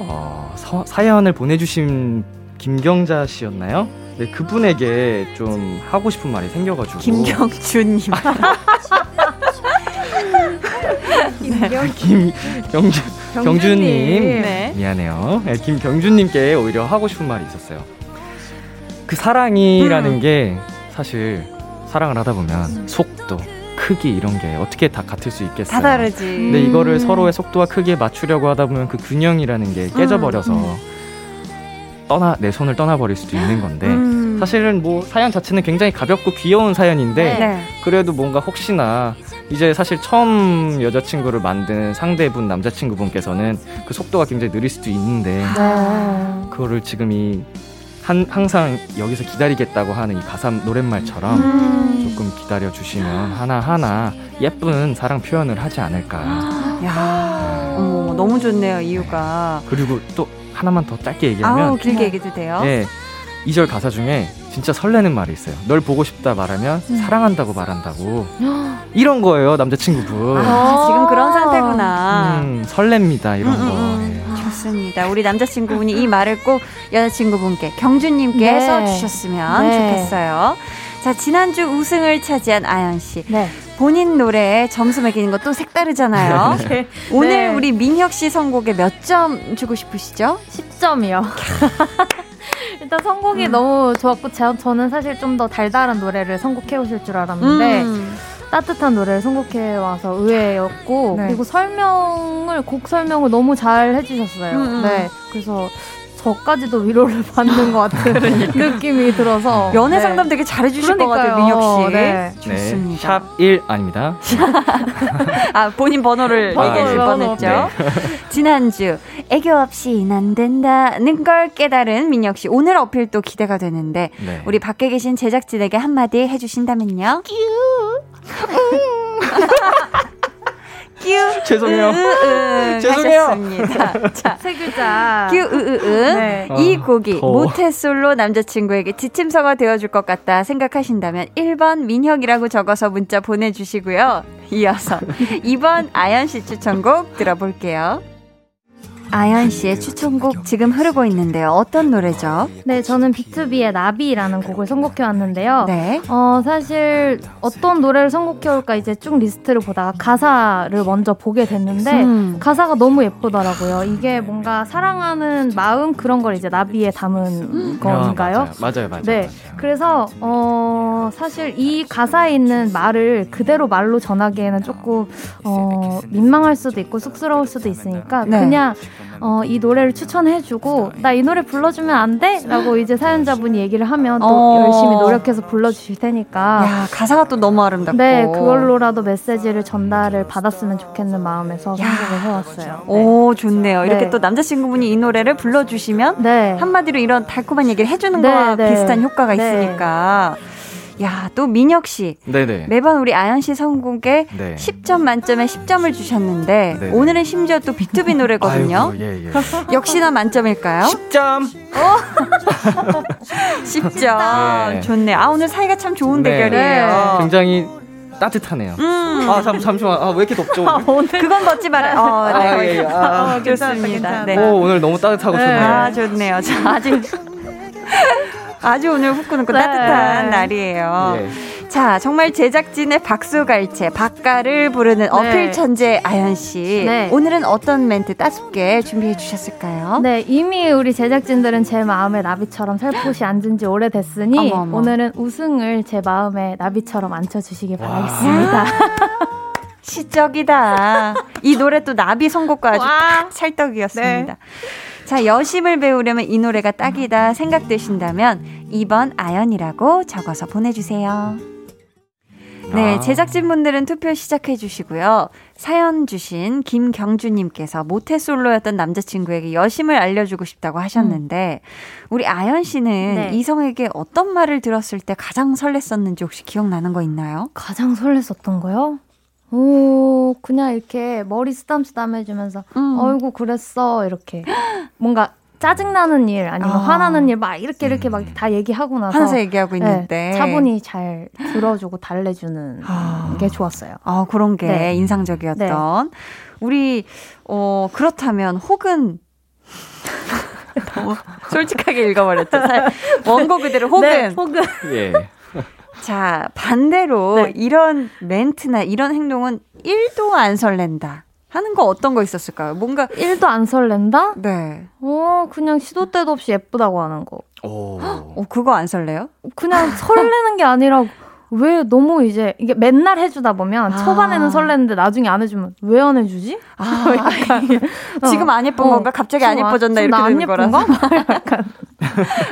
S4: 어, 서- 사연을 보내주신 김경자 씨였나요? 네, 그분에게 좀 하고 싶은 말이 생겨가지고
S1: 김경준님. [laughs]
S4: 김 경주 경준님
S1: 네.
S4: 미안해요. 네, 김경준님께 오히려 하고 싶은 말이 있었어요. 그 사랑이라는
S1: 음.
S4: 게 사실 사랑을 하다 보면 속도, 크기 이런 게 어떻게 다 같을 수 있겠어요.
S1: 다 다르지.
S4: 근데 이거를 서로의 속도와 크기에 맞추려고 하다 보면 그 균형이라는 게 깨져버려서
S1: 음,
S4: 떠나 내 손을 떠나버릴 수도 있는 건데
S1: 음.
S4: 사실은 뭐 사연 자체는 굉장히 가볍고 귀여운 사연인데
S1: 네.
S4: 그래도 뭔가 혹시나 이제 사실 처음 여자친구를 만든 상대분 남자친구분께서는 그 속도가 굉장히 느릴 수도 있는데
S5: 네.
S4: 그거를 지금 이 한, 항상 여기서 기다리겠다고 하는 이 가사 노랫말처럼
S1: 음.
S4: 조금 기다려 주시면 하나 하나 예쁜 사랑 표현을 하지 않을까.
S1: 야, 어머, 너무 좋네요, 이유가.
S4: 그리고 또 하나만 더 짧게 얘기하면
S1: 아우, 길게 얘기해도 돼요?
S4: 예. 2절 가사 중에 진짜 설레는 말이 있어요. 널 보고 싶다 말하면
S1: 음.
S4: 사랑한다고 말한다고. 이런 거예요, 남자친구분.
S1: 아, 지금 그런 상태구나.
S4: 음, 설렙니다, 이런
S1: 음, 음,
S4: 거.
S1: 좋습니다. 우리 남자친구분이 이 말을 꼭 여자친구분께 경주님께
S5: 네.
S1: 써주셨으면
S5: 네.
S1: 좋겠어요. 자, 지난주 우승을 차지한 아연 씨.
S5: 네.
S1: 본인 노래에 점수 매기는 것도 색다르잖아요. [laughs]
S5: 네.
S1: 오늘
S5: 네.
S1: 우리 민혁 씨 선곡에 몇 점 주고 싶으시죠?
S5: 10점이요. [laughs] 일단 선곡이
S1: 음.
S5: 너무 좋았고 저, 저는 사실 좀 더 달달한 노래를 선곡해 오실 줄 알았는데
S1: 음.
S5: 따뜻한 노래를 선곡해 와서 의외였고
S1: 네.
S5: 그리고 설명을 곡 설명을 너무 잘 해주셨어요.
S1: 음, 음.
S5: 네, 그래서 저까지도 위로를 [laughs] 받는 것 같은 느낌이 들어서
S1: 연애
S5: 네.
S1: 상담 되게 잘해주실 것 같아요,
S5: 그러니까요.
S1: 민혁 씨.
S5: 네.
S1: 좋습니다.
S4: 샵1 아닙니다. [laughs]
S1: 아, 본인 번호를
S4: 번호,
S1: 얘기하실
S5: 번호.
S1: 뻔했죠.
S4: 네. [laughs]
S1: 지난주 애교 없이 안 된다는 걸 깨달은 민혁 씨. 오늘 어필 또 기대가 되는데
S4: 네.
S1: 우리 밖에 계신 제작진에게 한마디 해주신다면요. 큐.
S4: 죄송해요.
S1: 으으응
S4: 죄송해요.
S1: 자,
S5: 세 글자.
S1: 큐 으으응.
S5: 네.
S1: 이
S4: 아,
S1: 곡이
S4: 더워.
S1: 모태솔로 남자친구에게 지침서가 되어줄 것 같다 생각하신다면 1번 민혁이라고 적어서 문자 보내주시고요. 이어서 [laughs] 2번 아연 씨 추천곡 들어볼게요. 아연 씨의 추천곡 지금 흐르고 있는데요. 어떤 노래죠?
S5: 네, 저는 비투비의 나비라는 곡을 선곡해 왔는데요.
S1: 네.
S5: 어, 사실 어떤 노래를 선곡해 올까 이제 쭉 리스트를 보다가 가사를 먼저 보게 됐는데
S1: 음.
S5: 가사가 너무 예쁘더라고요. 이게 뭔가 사랑하는 마음 그런 걸 이제 나비에 담은 건가요?
S4: 아, 맞아요, 맞아요. 맞아요,
S5: 네.
S4: 맞아요.
S5: 그래서 어 사실 이 가사에 있는 말을 그대로 말로 전하기에는 조금 어 민망할 수도 있고 쑥스러울 수도 있으니까
S1: 네.
S5: 그냥 어 이 노래를 추천해주고 나 이 노래 불러주면 안 돼? 라고 이제 사연자분이 얘기를 하면 또
S1: 어.
S5: 열심히 노력해서 불러주실 테니까
S1: 야, 가사가 또 너무 아름답고.
S5: 네 그걸로라도 메시지를 전달을 받았으면 좋겠는 마음에서
S1: 야.
S5: 선곡을 해왔어요.
S1: 오, 좋네요. 이렇게
S5: 네.
S1: 또 남자친구분이 이 노래를 불러주시면
S5: 네.
S1: 한마디로 이런 달콤한 얘기를 해주는
S5: 네,
S1: 거와
S5: 네.
S1: 비슷한 효과가
S5: 네.
S1: 있으니까. 야, 또 민혁 씨.
S4: 네네.
S1: 매번 우리 아연 씨 선곡에
S4: 네.
S1: 10점 만점에 10점을 주셨는데
S4: 네.
S1: 오늘은 심지어 또 B2B 노래거든요.
S4: 아이고, 예, 예. [laughs]
S1: 역시나 만점일까요?
S4: 10점.
S1: 10점. [laughs]
S4: 네.
S1: 좋네. 아 오늘 사이가 참 좋은
S4: 네.
S1: 대결이에요.
S4: 굉장히 따뜻하네요.
S1: 음.
S4: 아, 잠, 잠시만. 아, 왜 이렇게 덥죠? 오늘?
S1: 그건 벗지 말아요. 어, 네.
S4: 아, 예, 예. 아,
S1: 좋습니다. 네.
S4: 오, 오늘 너무 따뜻하고 좋네요.
S1: 아 좋네요. 자, 아주 아주 오늘 후끈후끈
S5: 네.
S1: 따뜻한 날이에요.
S4: 예.
S1: 자, 정말 제작진의 박수갈채, 박가를 부르는 어필 천재 아연 씨.
S5: 네.
S1: 오늘은 어떤 멘트 따숩게 준비해 주셨을까요?
S5: 네, 이미 우리 제작진들은 제 마음에 나비처럼 살포시 앉은 지 오래됐으니
S1: 어머, 어머.
S5: 오늘은 우승을 제 마음에 나비처럼 앉혀 주시기 바라겠습니다.
S1: 시적이다. 이 노래 또 나비 선곡과 아주
S5: 와.
S1: 딱 찰떡이었습니다. 자, 여심을 배우려면 이 노래가 딱이다 생각되신다면 2번 아연이라고 적어서 보내주세요. 네, 제작진분들은 투표 시작해 주시고요. 사연 주신 김경주님께서 모태솔로였던 남자친구에게 여심을 알려주고 싶다고 하셨는데, 음. 우리 아연 씨는 네. 이성에게 어떤 말을 들었을 때 가장 설렜었는지 혹시 기억나는 거 있나요?
S5: 가장 설렜었던 거요? 오, 그냥 이렇게 머리 쓰담쓰담 해주면서, 음. 어이구, 그랬어. 이렇게. 뭔가 짜증나는 일 아니면 아. 화나는 일 막 이렇게 이렇게 막 다 얘기하고 나서
S1: 한서 얘기하고 있는데 네,
S5: 차분히 잘 들어주고 달래주는 아. 게 좋았어요.
S1: 아 그런 게 네. 인상적이었던 네. 우리 어 그렇다면 혹은 너무 [laughs] 솔직하게 읽어버렸죠. [laughs] 원고 그대로 혹은 네,
S5: 혹은
S4: 예. [laughs]
S1: 자 반대로 네. 이런 멘트나 이런 행동은 1도 안 설렌다. 하는 거 어떤 거 있었을까요? 뭔가
S5: 1도 안 설렌다?
S1: 네.
S5: 어, 그냥 시도 때도 없이 예쁘다고 하는 거.
S1: 오. 어, 그거 안 설레요?
S5: 그냥 설레는 게 아니라 왜 너무 이제 이게 맨날 해주다 보면 아. 초반에는 설레는데 나중에 안 해주면 왜 안 해주지?
S1: 아, 약간, [laughs] 지금 안 예쁜 어. 건가? 갑자기 안 예뻐졌나 이렇게 되는 거라서. [laughs] 약간.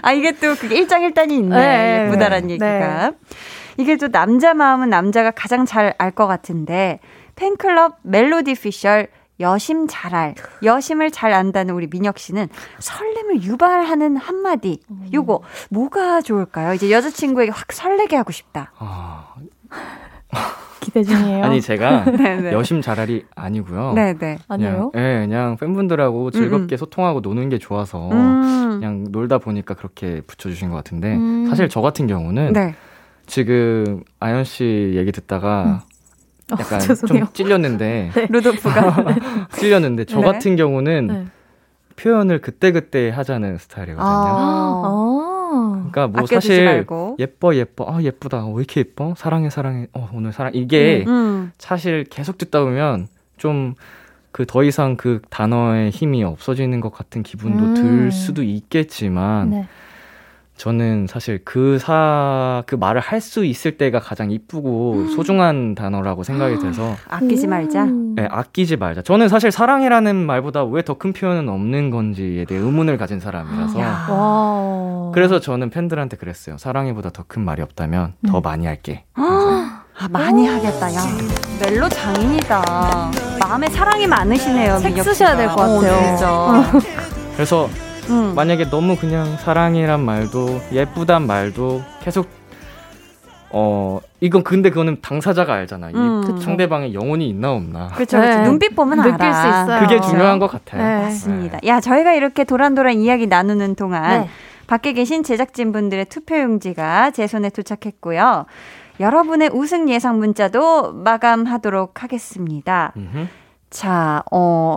S1: 아 이게 또 그게 일장일단이 있네 네, 예쁘다란 네. 얘기가. 네. 이게 또 남자 마음은 남자가 가장 잘 알 것 같은데 팬클럽 멜로디 피셜 여심 잘알, 여심을 잘 안다는 우리 민혁 씨는 설렘을 유발하는 한마디. 요거 뭐가 좋을까요? 이제 여자친구에게 확 설레게 하고 싶다. 아... [laughs]
S5: 기대 중이에요.
S4: 아니 제가 [laughs] 네, 네. 여심 잘알이 아니고요.
S1: 네네. 네.
S5: 아니요.
S4: 네, 그냥 팬분들하고 즐겁게 음. 소통하고 노는 게 좋아서 음. 그냥 놀다 보니까 그렇게 붙여주신 것 같은데 음. 사실 저 같은 경우는 네. 지금 아연 씨 얘기 듣다가 음. 어, 약간 [laughs] 어, 좀 찔렸는데 [laughs]
S1: 네. 루도프가
S4: 찔렸는데 저 네. 같은 경우는 네. 표현을 그때 그때 하자는 스타일이거든요. 아~ 그러니까 뭐 사실 말고. 예뻐 예뻐 아 예쁘다 왜 이렇게 예뻐 사랑해 사랑해 어 오늘 사랑 이게 음, 음. 사실 계속 듣다 보면 좀 그 더 이상 그 단어의 힘이 없어지는 것 같은 기분도 음. 들 수도 있겠지만 네. 저는 사실 그 사, 그 말을 할 수 있을 때가 가장 이쁘고 음. 소중한 단어라고 생각이 돼서.
S1: 아끼지 말자?
S4: 네, 아끼지 말자. 저는 사실 사랑이라는 말보다 왜 더 큰 표현은 없는 건지에 대해 의문을 가진 사람이라서. 그래서 저는 팬들한테 그랬어요. 사랑이보다 더 큰 말이 없다면 더 음. 많이 할게.
S1: 아, 많이 하겠다, 야. 멜로 장인이다. 마음에 사랑이 많으시네요,
S5: 책 쓰셔야 될 것 같아요.
S1: 어,
S4: 그래서 음. 만약에 너무 그냥 사랑이란 말도 예쁘단 말도 계속 어 이건 근데 그거는 당사자가 알잖아. 음. 이 상대방의 영혼이 있나 없나.
S1: 그렇죠. 네. 눈빛 보면
S5: 느낄 알아. 수 있어요.
S4: 그게 중요한 것 같아요.
S1: 네. 맞습니다. 네. 야 저희가 이렇게 도란도란 이야기 나누는 동안 네. 밖에 계신 제작진 분들의 투표 용지가 제 손에 도착했고요. 여러분의 우승 예상 문자도 마감하도록 하겠습니다. 음흠. 자, 어,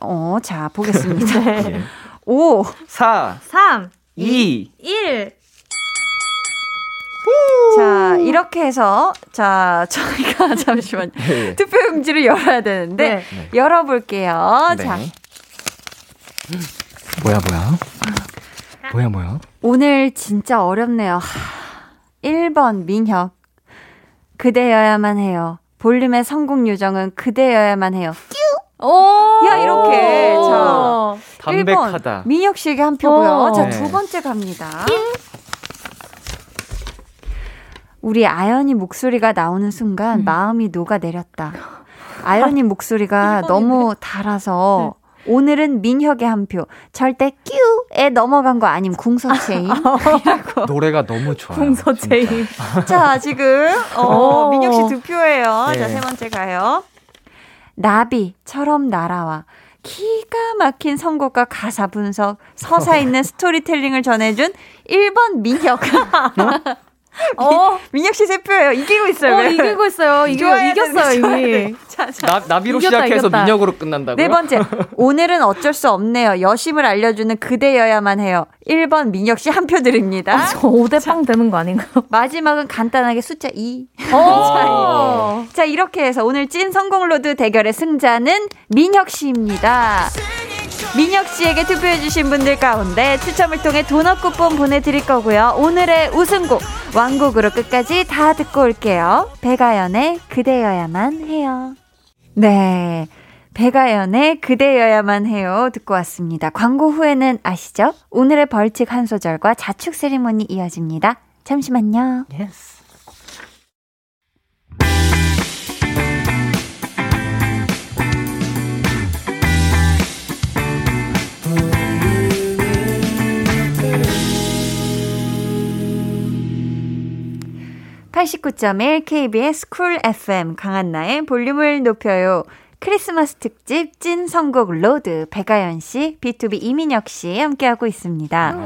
S1: 어, 자, 보겠습니다. 네. [laughs] 5,
S4: 4,
S5: 3,
S1: 2, 1. 자, 이렇게 해서, 자, 저희가 [laughs] 잠시만 네. 투표용지를 열어야 되는데, 네. 열어볼게요. 네. 자.
S4: 뭐야, 뭐야? 뭐야, 뭐야?
S1: 오늘 진짜 어렵네요. 1번 민혁. 그대여야만 해요. 볼륨의 성공 요정은 그대여야만 해요. 오! 야, 이렇게. 자.
S4: 담백하다.
S1: 1번, 민혁 씨에게 한 표고요. 자, 두 번째 갑니다. 우리 아연이 목소리가 나오는 순간 음. 마음이 녹아내렸다. 아연이 목소리가 너무 달아서 네. 오늘은 민혁의 한 표. 절대 뀨에 넘어간 거 아님 궁서체인.
S4: 노래가 너무 좋아요.
S5: 궁서체인.
S1: 자, 지금 어, 민혁 씨 두 표예요. 네. 자, 세 번째 가요. 나비처럼 날아와. 기가 막힌 선곡과 가사 분석, 서사 있는 스토리텔링을 전해준 1번 민혁. [laughs] 어? [laughs] 어. 민혁 씨 세표예요. 이기고 있어요.
S5: 어, 이기고 있어요. [laughs] 이기, 이겼어요, 이미.
S4: 자, 자. 나, 나비로 이겼다, 시작해서 이겼다. 민혁으로 끝난다고요?
S1: 네 번째. [laughs] 오늘은 어쩔 수 없네요. 여심을 알려주는 그대여야만 해요. 1번 민혁 씨 한 표 드립니다. 어,
S5: 저 5대 빵 되는 거 아닌가요?
S1: 마지막은 간단하게 숫자 2. 자, 자, 이렇게 해서 오늘 찐 선곡 로드 대결의 승자는 민혁 씨입니다. 민혁 씨에게 투표해주신 분들 가운데 추첨을 통해 도넛 쿠폰 보내드릴 거고요. 오늘의 우승곡, 왕곡으로 끝까지 다 듣고 올게요. 배가연의 그대여야만 해요. 네. 배가연의 그대여야만 해요. 듣고 왔습니다. 광고 후에는 아시죠? 오늘의 벌칙 한 소절과 자축 세리머니 이어집니다. 잠시만요.
S4: Yes.
S1: 89.1 KBS 쿨 FM 강한나의 볼륨을 높여요. 크리스마스 특집 찐 선곡 로드 백아연 씨, BTOB 이민혁 씨 함께하고 있습니다.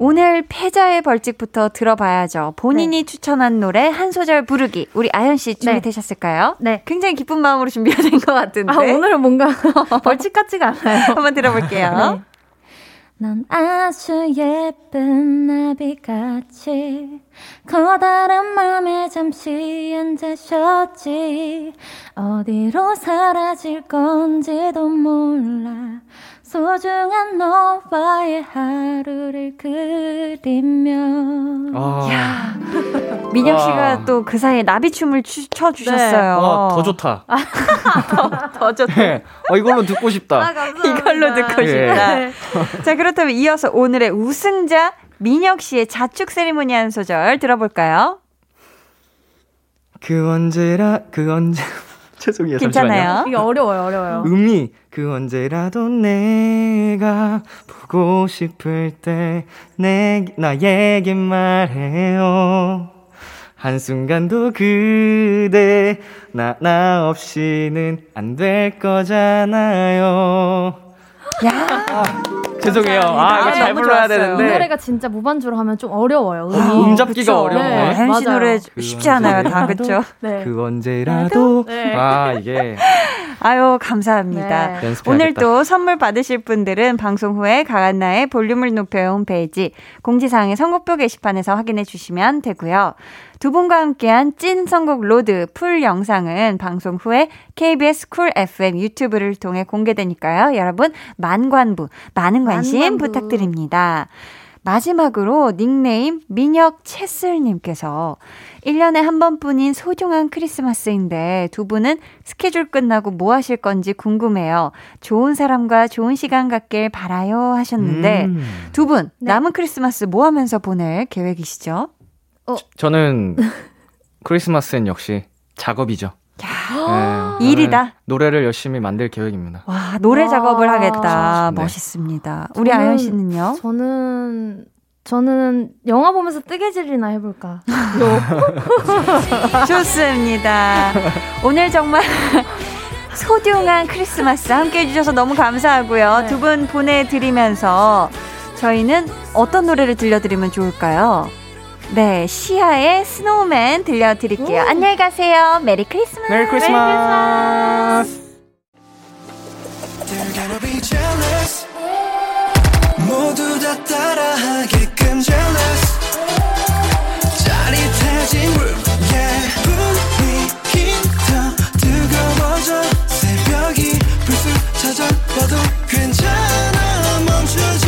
S1: 오늘 패자의 벌칙부터 들어봐야죠. 본인이 네. 추천한 노래 한 소절 부르기. 우리 아연 씨 준비되셨을까요?
S5: 네. 네.
S1: 굉장히 기쁜 마음으로 준비가 된 것 같은데.
S5: 아, 오늘은 뭔가 [laughs] 벌칙 같지가 않아요.
S1: 한번 들어볼게요. 네.
S8: 넌 아주 예쁜 나비같이 커다란 맘에 잠시 쉬었지. 어디로 사라질 건지도 몰라 소중한 너와의 하루를 그리며.
S1: 아. 야. 민혁 씨가 또그 사이에 나비춤을 춰 주셨어요. 네.
S4: 와, 더 좋다. [laughs]
S1: 더, 더 좋다. 네.
S4: 어, 이걸로 듣고 싶다.
S1: 아, 이걸로 듣고 싶다. 네. [laughs] 자, 그렇다면 이어서 오늘의 우승자 민혁 씨의 자축 세리머니 한 소절 들어볼까요?
S7: 그 언제라 그 언제 [laughs] 죄송해요.
S1: 괜찮아요. 잠시만요.
S5: 이게 어려워요, 어려워요.
S7: 음이 그 언제라도 내가 보고 싶을 때 내 나에게 말해요. 한순간도 그대 나, 나 없이는 안 될 거잖아요.
S1: 야. 아,
S4: 죄송해요. 아, 이거 잘 불러야 되는데.
S5: 이 노래가 진짜 무반주로 하면 좀 어려워요. 음이.
S4: 아, 음 잡기가 어려워. 네,
S1: 혜연 씨 노래 쉽지 않아요, 다 그쵸?
S7: 네. 그 언제라도.
S4: 네. 아, 이게. [laughs]
S1: 아유, 감사합니다. 네. 오늘 또 선물 받으실 분들은 방송 후에 강한나의 볼륨을 높여 홈페이지 공지사항의 선곡표 게시판에서 확인해 주시면 되고요. 두 분과 함께한 찐 선곡 로드 full 영상은 방송 후에 KBS 쿨 FM 유튜브를 통해 공개되니까요. 여러분, 만관부, 많은 관심 만관부. 부탁드립니다. 마지막으로 닉네임 민혁 채슬님께서 1년에 한 번뿐인 소중한 크리스마스인데 두 분은 스케줄 끝나고 뭐 하실 건지 궁금해요. 좋은 사람과 좋은 시간 갖길 바라요 하셨는데 음. 두분 네. 남은 크리스마스 뭐 하면서 보낼 계획이시죠?
S4: 어. 저는 [laughs] 크리스마스엔 역시 작업이죠.
S1: 야, 네, 일이다.
S4: 노래를 열심히 만들 계획입니다.
S1: 와, 노래 와, 작업을 하겠다. 네. 멋있습니다. 우리 저는, 아연 씨는요?
S5: 저는 저는 영화 보면서 뜨개질이나 해볼까. [laughs]
S1: 좋습니다. 오늘 정말 [laughs] 소중한 크리스마스 함께 해주셔서 너무 감사하고요. 네. 두분 보내드리면서 저희는 어떤 노래를 들려드리면 좋을까요? 네, 시아의 Snowman 들려드릴게요. 오. 안녕히 가세요.
S7: Merry Christmas. Merry Christmas. 모두 다 따라하게끔 jealous 짜릿해진 room yeah 분위기 더 뜨거워져 새벽이 불쑥 찾아와도 괜찮아 멈추지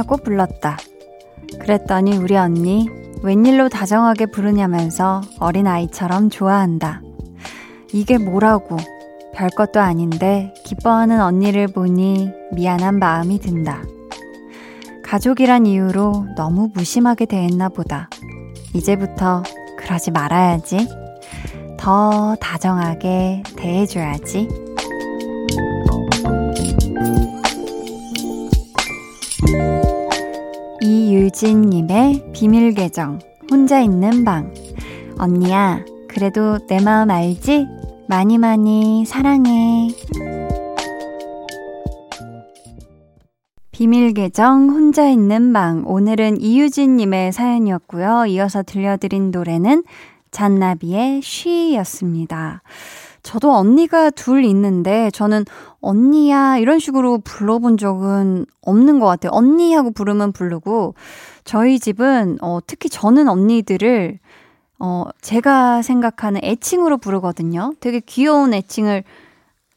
S1: 하고 불렀다. 그랬더니 우리 언니 웬일로 다정하게 부르냐면서 어린아이처럼 좋아한다. 이게 뭐라고 별것도 아닌데 기뻐하는 언니를 보니 미안한 마음이 든다. 가족이란 이유로 너무 무심하게 대했나 보다. 이제부터 그러지 말아야지. 더 다정하게 대해줘야지. 유진님의 비밀 계정, 혼자 있는 방. 언니야, 그래도 내 마음 알지? 많이 많이 사랑해. 비밀 계정 혼자 있는 방 오늘은 이유진 님의 사연이었고요. 이어서 들려드린 노래는 잔나비의 쉬였습니다. 저도 언니가 둘 있는데 저는 언니야 이런 식으로 불러본 적은 없는 것 같아요. 언니 하고 부르면 부르고 저희 집은 어, 특히 저는 언니들을 어, 제가 생각하는 애칭으로 부르거든요. 되게 귀여운 애칭을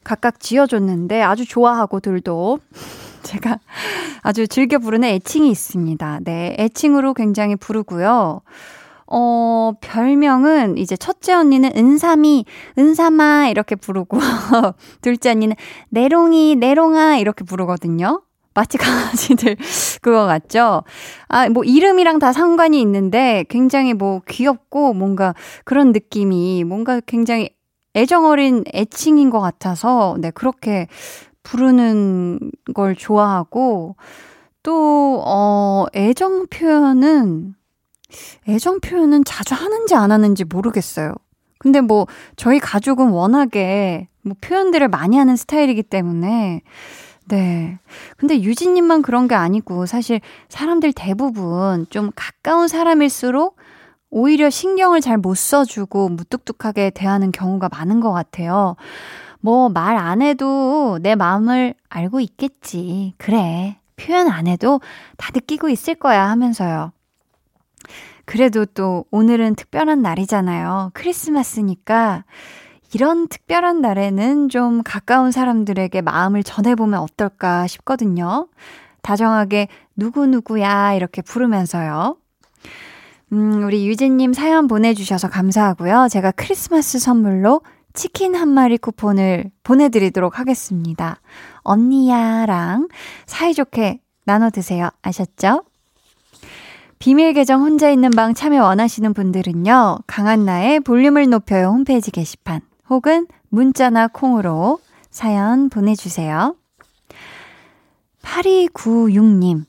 S1: 각각 지어줬는데 아주 좋아하고 둘도 [laughs] 제가 아주 즐겨 부르는 애칭이 있습니다. 네, 애칭으로 굉장히 부르고요. 어, 별명은 이제 첫째 언니는 은삼이, 은삼아 이렇게 부르고 [laughs] 둘째 언니는 내롱이, 내롱아 이렇게 부르거든요. 마치 강아지들 [laughs] 그거 같죠? 아, 뭐 이름이랑 다 상관이 있는데 굉장히 뭐 귀엽고 뭔가 그런 느낌이 뭔가 굉장히 애정 어린 애칭인 것 같아서 네, 그렇게 부르는 걸 좋아하고 또, 어, 애정 표현은 애정 표현은 자주 하는지 안 하는지 모르겠어요. 근데 뭐 저희 가족은 워낙에 뭐 표현들을 많이 하는 스타일이기 때문에 네. 근데 유진님만 그런 게 아니고 사실 사람들 대부분 좀 가까운 사람일수록 오히려 신경을 잘 못 써주고 무뚝뚝하게 대하는 경우가 많은 것 같아요. 뭐 말 안 해도 내 마음을 알고 있겠지. 그래. 표현 안 해도 다 느끼고 있을 거야 하면서요. 그래도 또 오늘은 특별한 날이잖아요. 크리스마스니까 이런 특별한 날에는 좀 가까운 사람들에게 마음을 전해보면 어떨까 싶거든요. 다정하게 누구누구야 이렇게 부르면서요. 음, 우리 유진님 사연 보내주셔서 감사하고요. 제가 크리스마스 선물로 치킨 한 마리 쿠폰을 보내드리도록 하겠습니다. 언니야랑 사이좋게 나눠 드세요. 아셨죠? 비밀 계정 혼자 있는 방 참여 원하시는 분들은요, 강한나의 볼륨을 높여요 홈페이지 게시판 혹은 문자나 콩으로 사연 보내주세요. 8296님,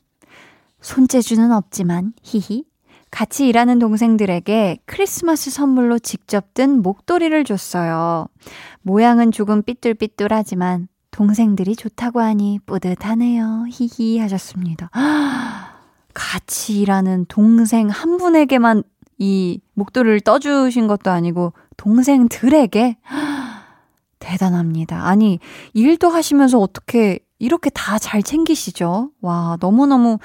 S1: 손재주는 없지만, 히히. 같이 일하는 동생들에게 크리스마스 선물로 직접 든 목도리를 줬어요. 모양은 조금 삐뚤삐뚤하지만, 동생들이 좋다고 하니 뿌듯하네요. 히히 하셨습니다. 같이 일하는 동생 한 분에게만 이 목도리를 떠주신 것도 아니고 동생들에게 [gasps] 대단합니다. 아니, 일도 하시면서 어떻게 이렇게 다 잘 챙기시죠? 와, 너무너무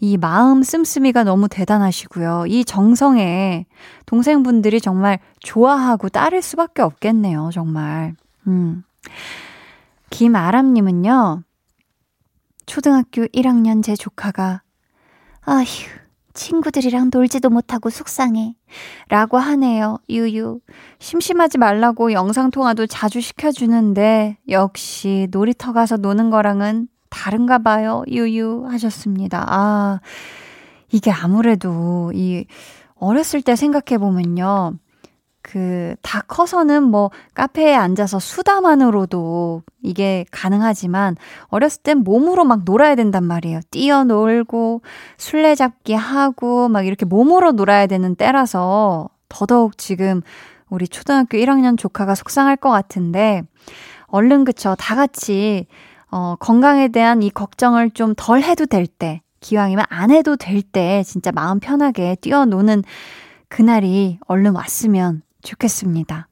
S1: 이 마음 씀씀이가 너무 대단하시고요. 이 정성에 동생분들이 정말 좋아하고 따를 수밖에 없겠네요, 정말. 음. 김아람님은요, 초등학교 1학년 제 조카가 아휴, 친구들이랑 놀지도 못하고 속상해. 라고 하네요, 유유. 심심하지 말라고 영상통화도 자주 시켜주는데, 역시 놀이터 가서 노는 거랑은 다른가 봐요, 유유. 하셨습니다. 아, 이게 아무래도 이, 어렸을 때 생각해보면요. 그, 다 커서는 뭐, 카페에 앉아서 수다만으로도 이게 가능하지만, 어렸을 땐 몸으로 막 놀아야 된단 말이에요. 뛰어놀고, 술래잡기 하고, 막 이렇게 몸으로 놀아야 되는 때라서, 더더욱 지금 우리 초등학교 1학년 조카가 속상할 것 같은데, 얼른 그쵸. 다 같이, 어, 건강에 대한 이 걱정을 좀 덜 해도 될 때, 기왕이면 안 해도 될 때, 진짜 마음 편하게 뛰어노는 그날이 얼른 왔으면 좋겠습니다.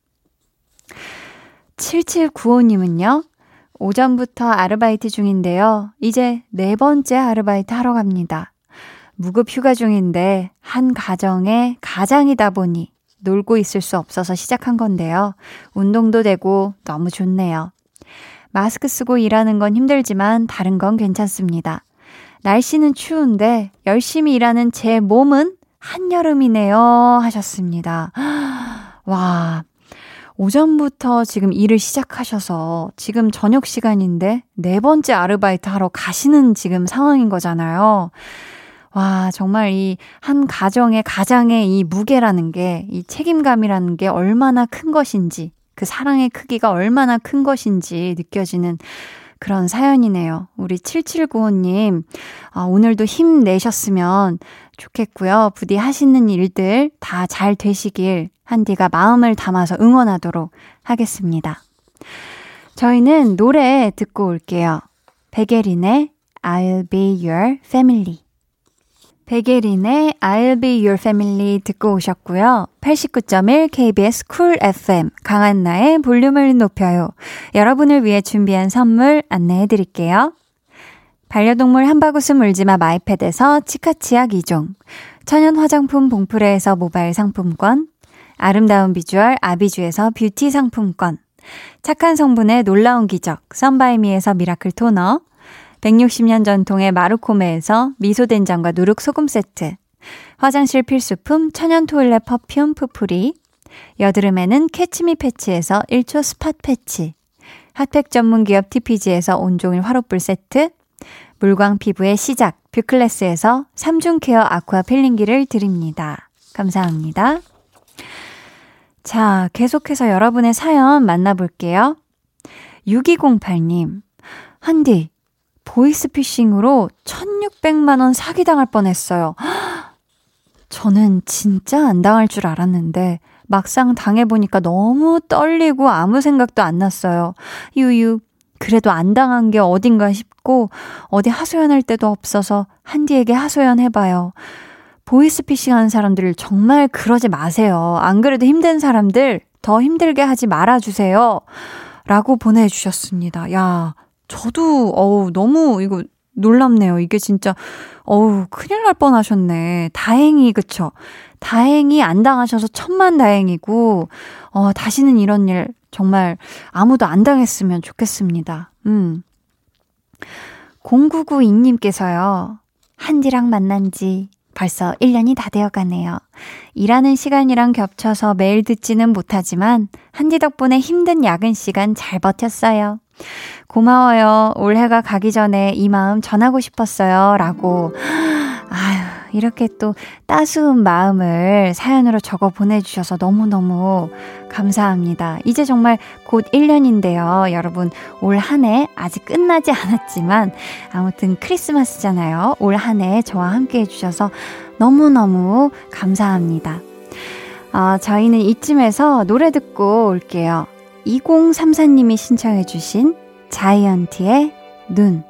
S1: 7795님은요, 오전부터 아르바이트 중인데요. 이제 네 번째 아르바이트 하러 갑니다. 무급 휴가 중인데 한 가정의 가장이다 보니 놀고 있을 수 없어서 시작한 건데요. 운동도 되고 너무 좋네요. 마스크 쓰고 일하는 건 힘들지만 다른 건 괜찮습니다. 날씨는 추운데 열심히 일하는 제 몸은 한여름이네요. 하셨습니다. 와, 오전부터 지금 일을 시작하셔서 지금 저녁 시간인데 네 번째 아르바이트 하러 가시는 지금 상황인 거잖아요. 와, 정말 이 한 가정의 가장의 이 무게라는 게, 이 책임감이라는 게 얼마나 큰 것인지, 그 사랑의 크기가 얼마나 큰 것인지 느껴지는 그런 사연이네요. 우리 7795님, 아, 오늘도 힘내셨으면 좋겠고요. 부디 하시는 일들 다 잘 되시길 한디가 마음을 담아서 응원하도록 하겠습니다. 저희는 노래 듣고 올게요. 베게린의 I'll be your family. 베게린의 I'll be your family 듣고 오셨고요. 89.1 KBS 쿨 FM 강한나의 볼륨을 높여요. 여러분을 위해 준비한 선물 안내해 드릴게요. 반려동물 한바구스 물지마 마이패드에서 치카치약 2종, 천연 화장품 봉프레에서 모바일 상품권, 아름다운 비주얼 아비주에서 뷰티 상품권, 착한 성분의 놀라운 기적 썬바이미에서 miracle toner, 160년 전통의 마루코메에서 미소된장과 누룩소금 세트, 화장실 필수품 천연 toilet perfume 푸푸리, 여드름에는 캐치미 패치에서 1초 spot 패치, 핫팩 전문 기업 TPG에서 온종일 화롯불 세트, 물광 피부의 시작 뷰클래스에서 3중 케어 아쿠아 필링기를 드립니다. 감사합니다. 자, 계속해서 여러분의 사연 만나볼게요. 6208님, 한디, 보이스피싱으로 1600만원 사기당할 뻔했어요. [gasps] 저는 진짜 안 당할 줄 알았는데, 막상 당해보니까 너무 떨리고 아무 생각도 안 났어요. 유유, 그래도 안 당한 게 어딘가 싶고, 어디 하소연할 데도 없어서 한디에게 하소연해봐요. 보이스피싱 하는 사람들 정말 그러지 마세요. 안 그래도 힘든 사람들 더 힘들게 하지 말아주세요. 라고 보내주셨습니다. 야, 저도, 어우, 너무 이거 놀랍네요. 이게 진짜, 어우, 큰일 날 뻔 하셨네. 다행히, 그쵸? 다행히 안 당하셔서 천만 다행이고, 어, 다시는 이런 일 정말 아무도 안 당했으면 좋겠습니다. 음. 0992님께서요, 한디랑 만난 지 벌써 1년이 다 되어 가네요. 일하는 시간이랑 겹쳐서 매일 듣지는 못하지만, 한디 덕분에 힘든 야근 시간 잘 버텼어요. 고마워요. 올해가 가기 전에 이 마음 전하고 싶었어요. 라고. 아유, 이렇게 또 따스운 마음을 사연으로 적어 보내주셔서 너무너무 감사합니다. 이제 정말 곧 1년인데요. 여러분, 올 한 해 아직 끝나지 않았지만, 아무튼 크리스마스잖아요. 올 한 해 저와 함께 해주셔서 너무너무 감사합니다. 어, 저희는 이쯤에서 노래 듣고 올게요. 2034님이 신청해주신 자이언티의 눈.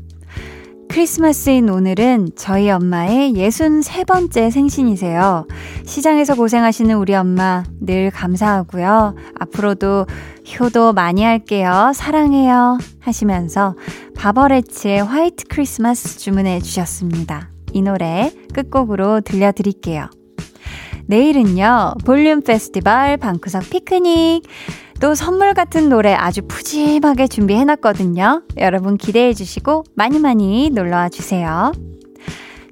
S1: 크리스마스인 오늘은 저희 엄마의 63번째 생신이세요. 시장에서 고생하시는 우리 엄마 늘 감사하고요. 앞으로도 효도 많이 할게요. 사랑해요. 하시면서 바버레츠의 White Christmas 주문해 주셨습니다. 이 노래 끝곡으로 들려드릴게요. 내일은요, 볼륨 페스티벌 방구석 피크닉. 또 선물 같은 노래 아주 푸짐하게 준비해놨거든요. 여러분 기대해주시고 많이 많이 놀러와 주세요.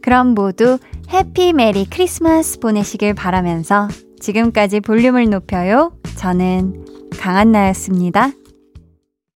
S1: 그럼 모두 happy merry Christmas 보내시길 바라면서 지금까지 볼륨을 높여요. 저는 강한나였습니다.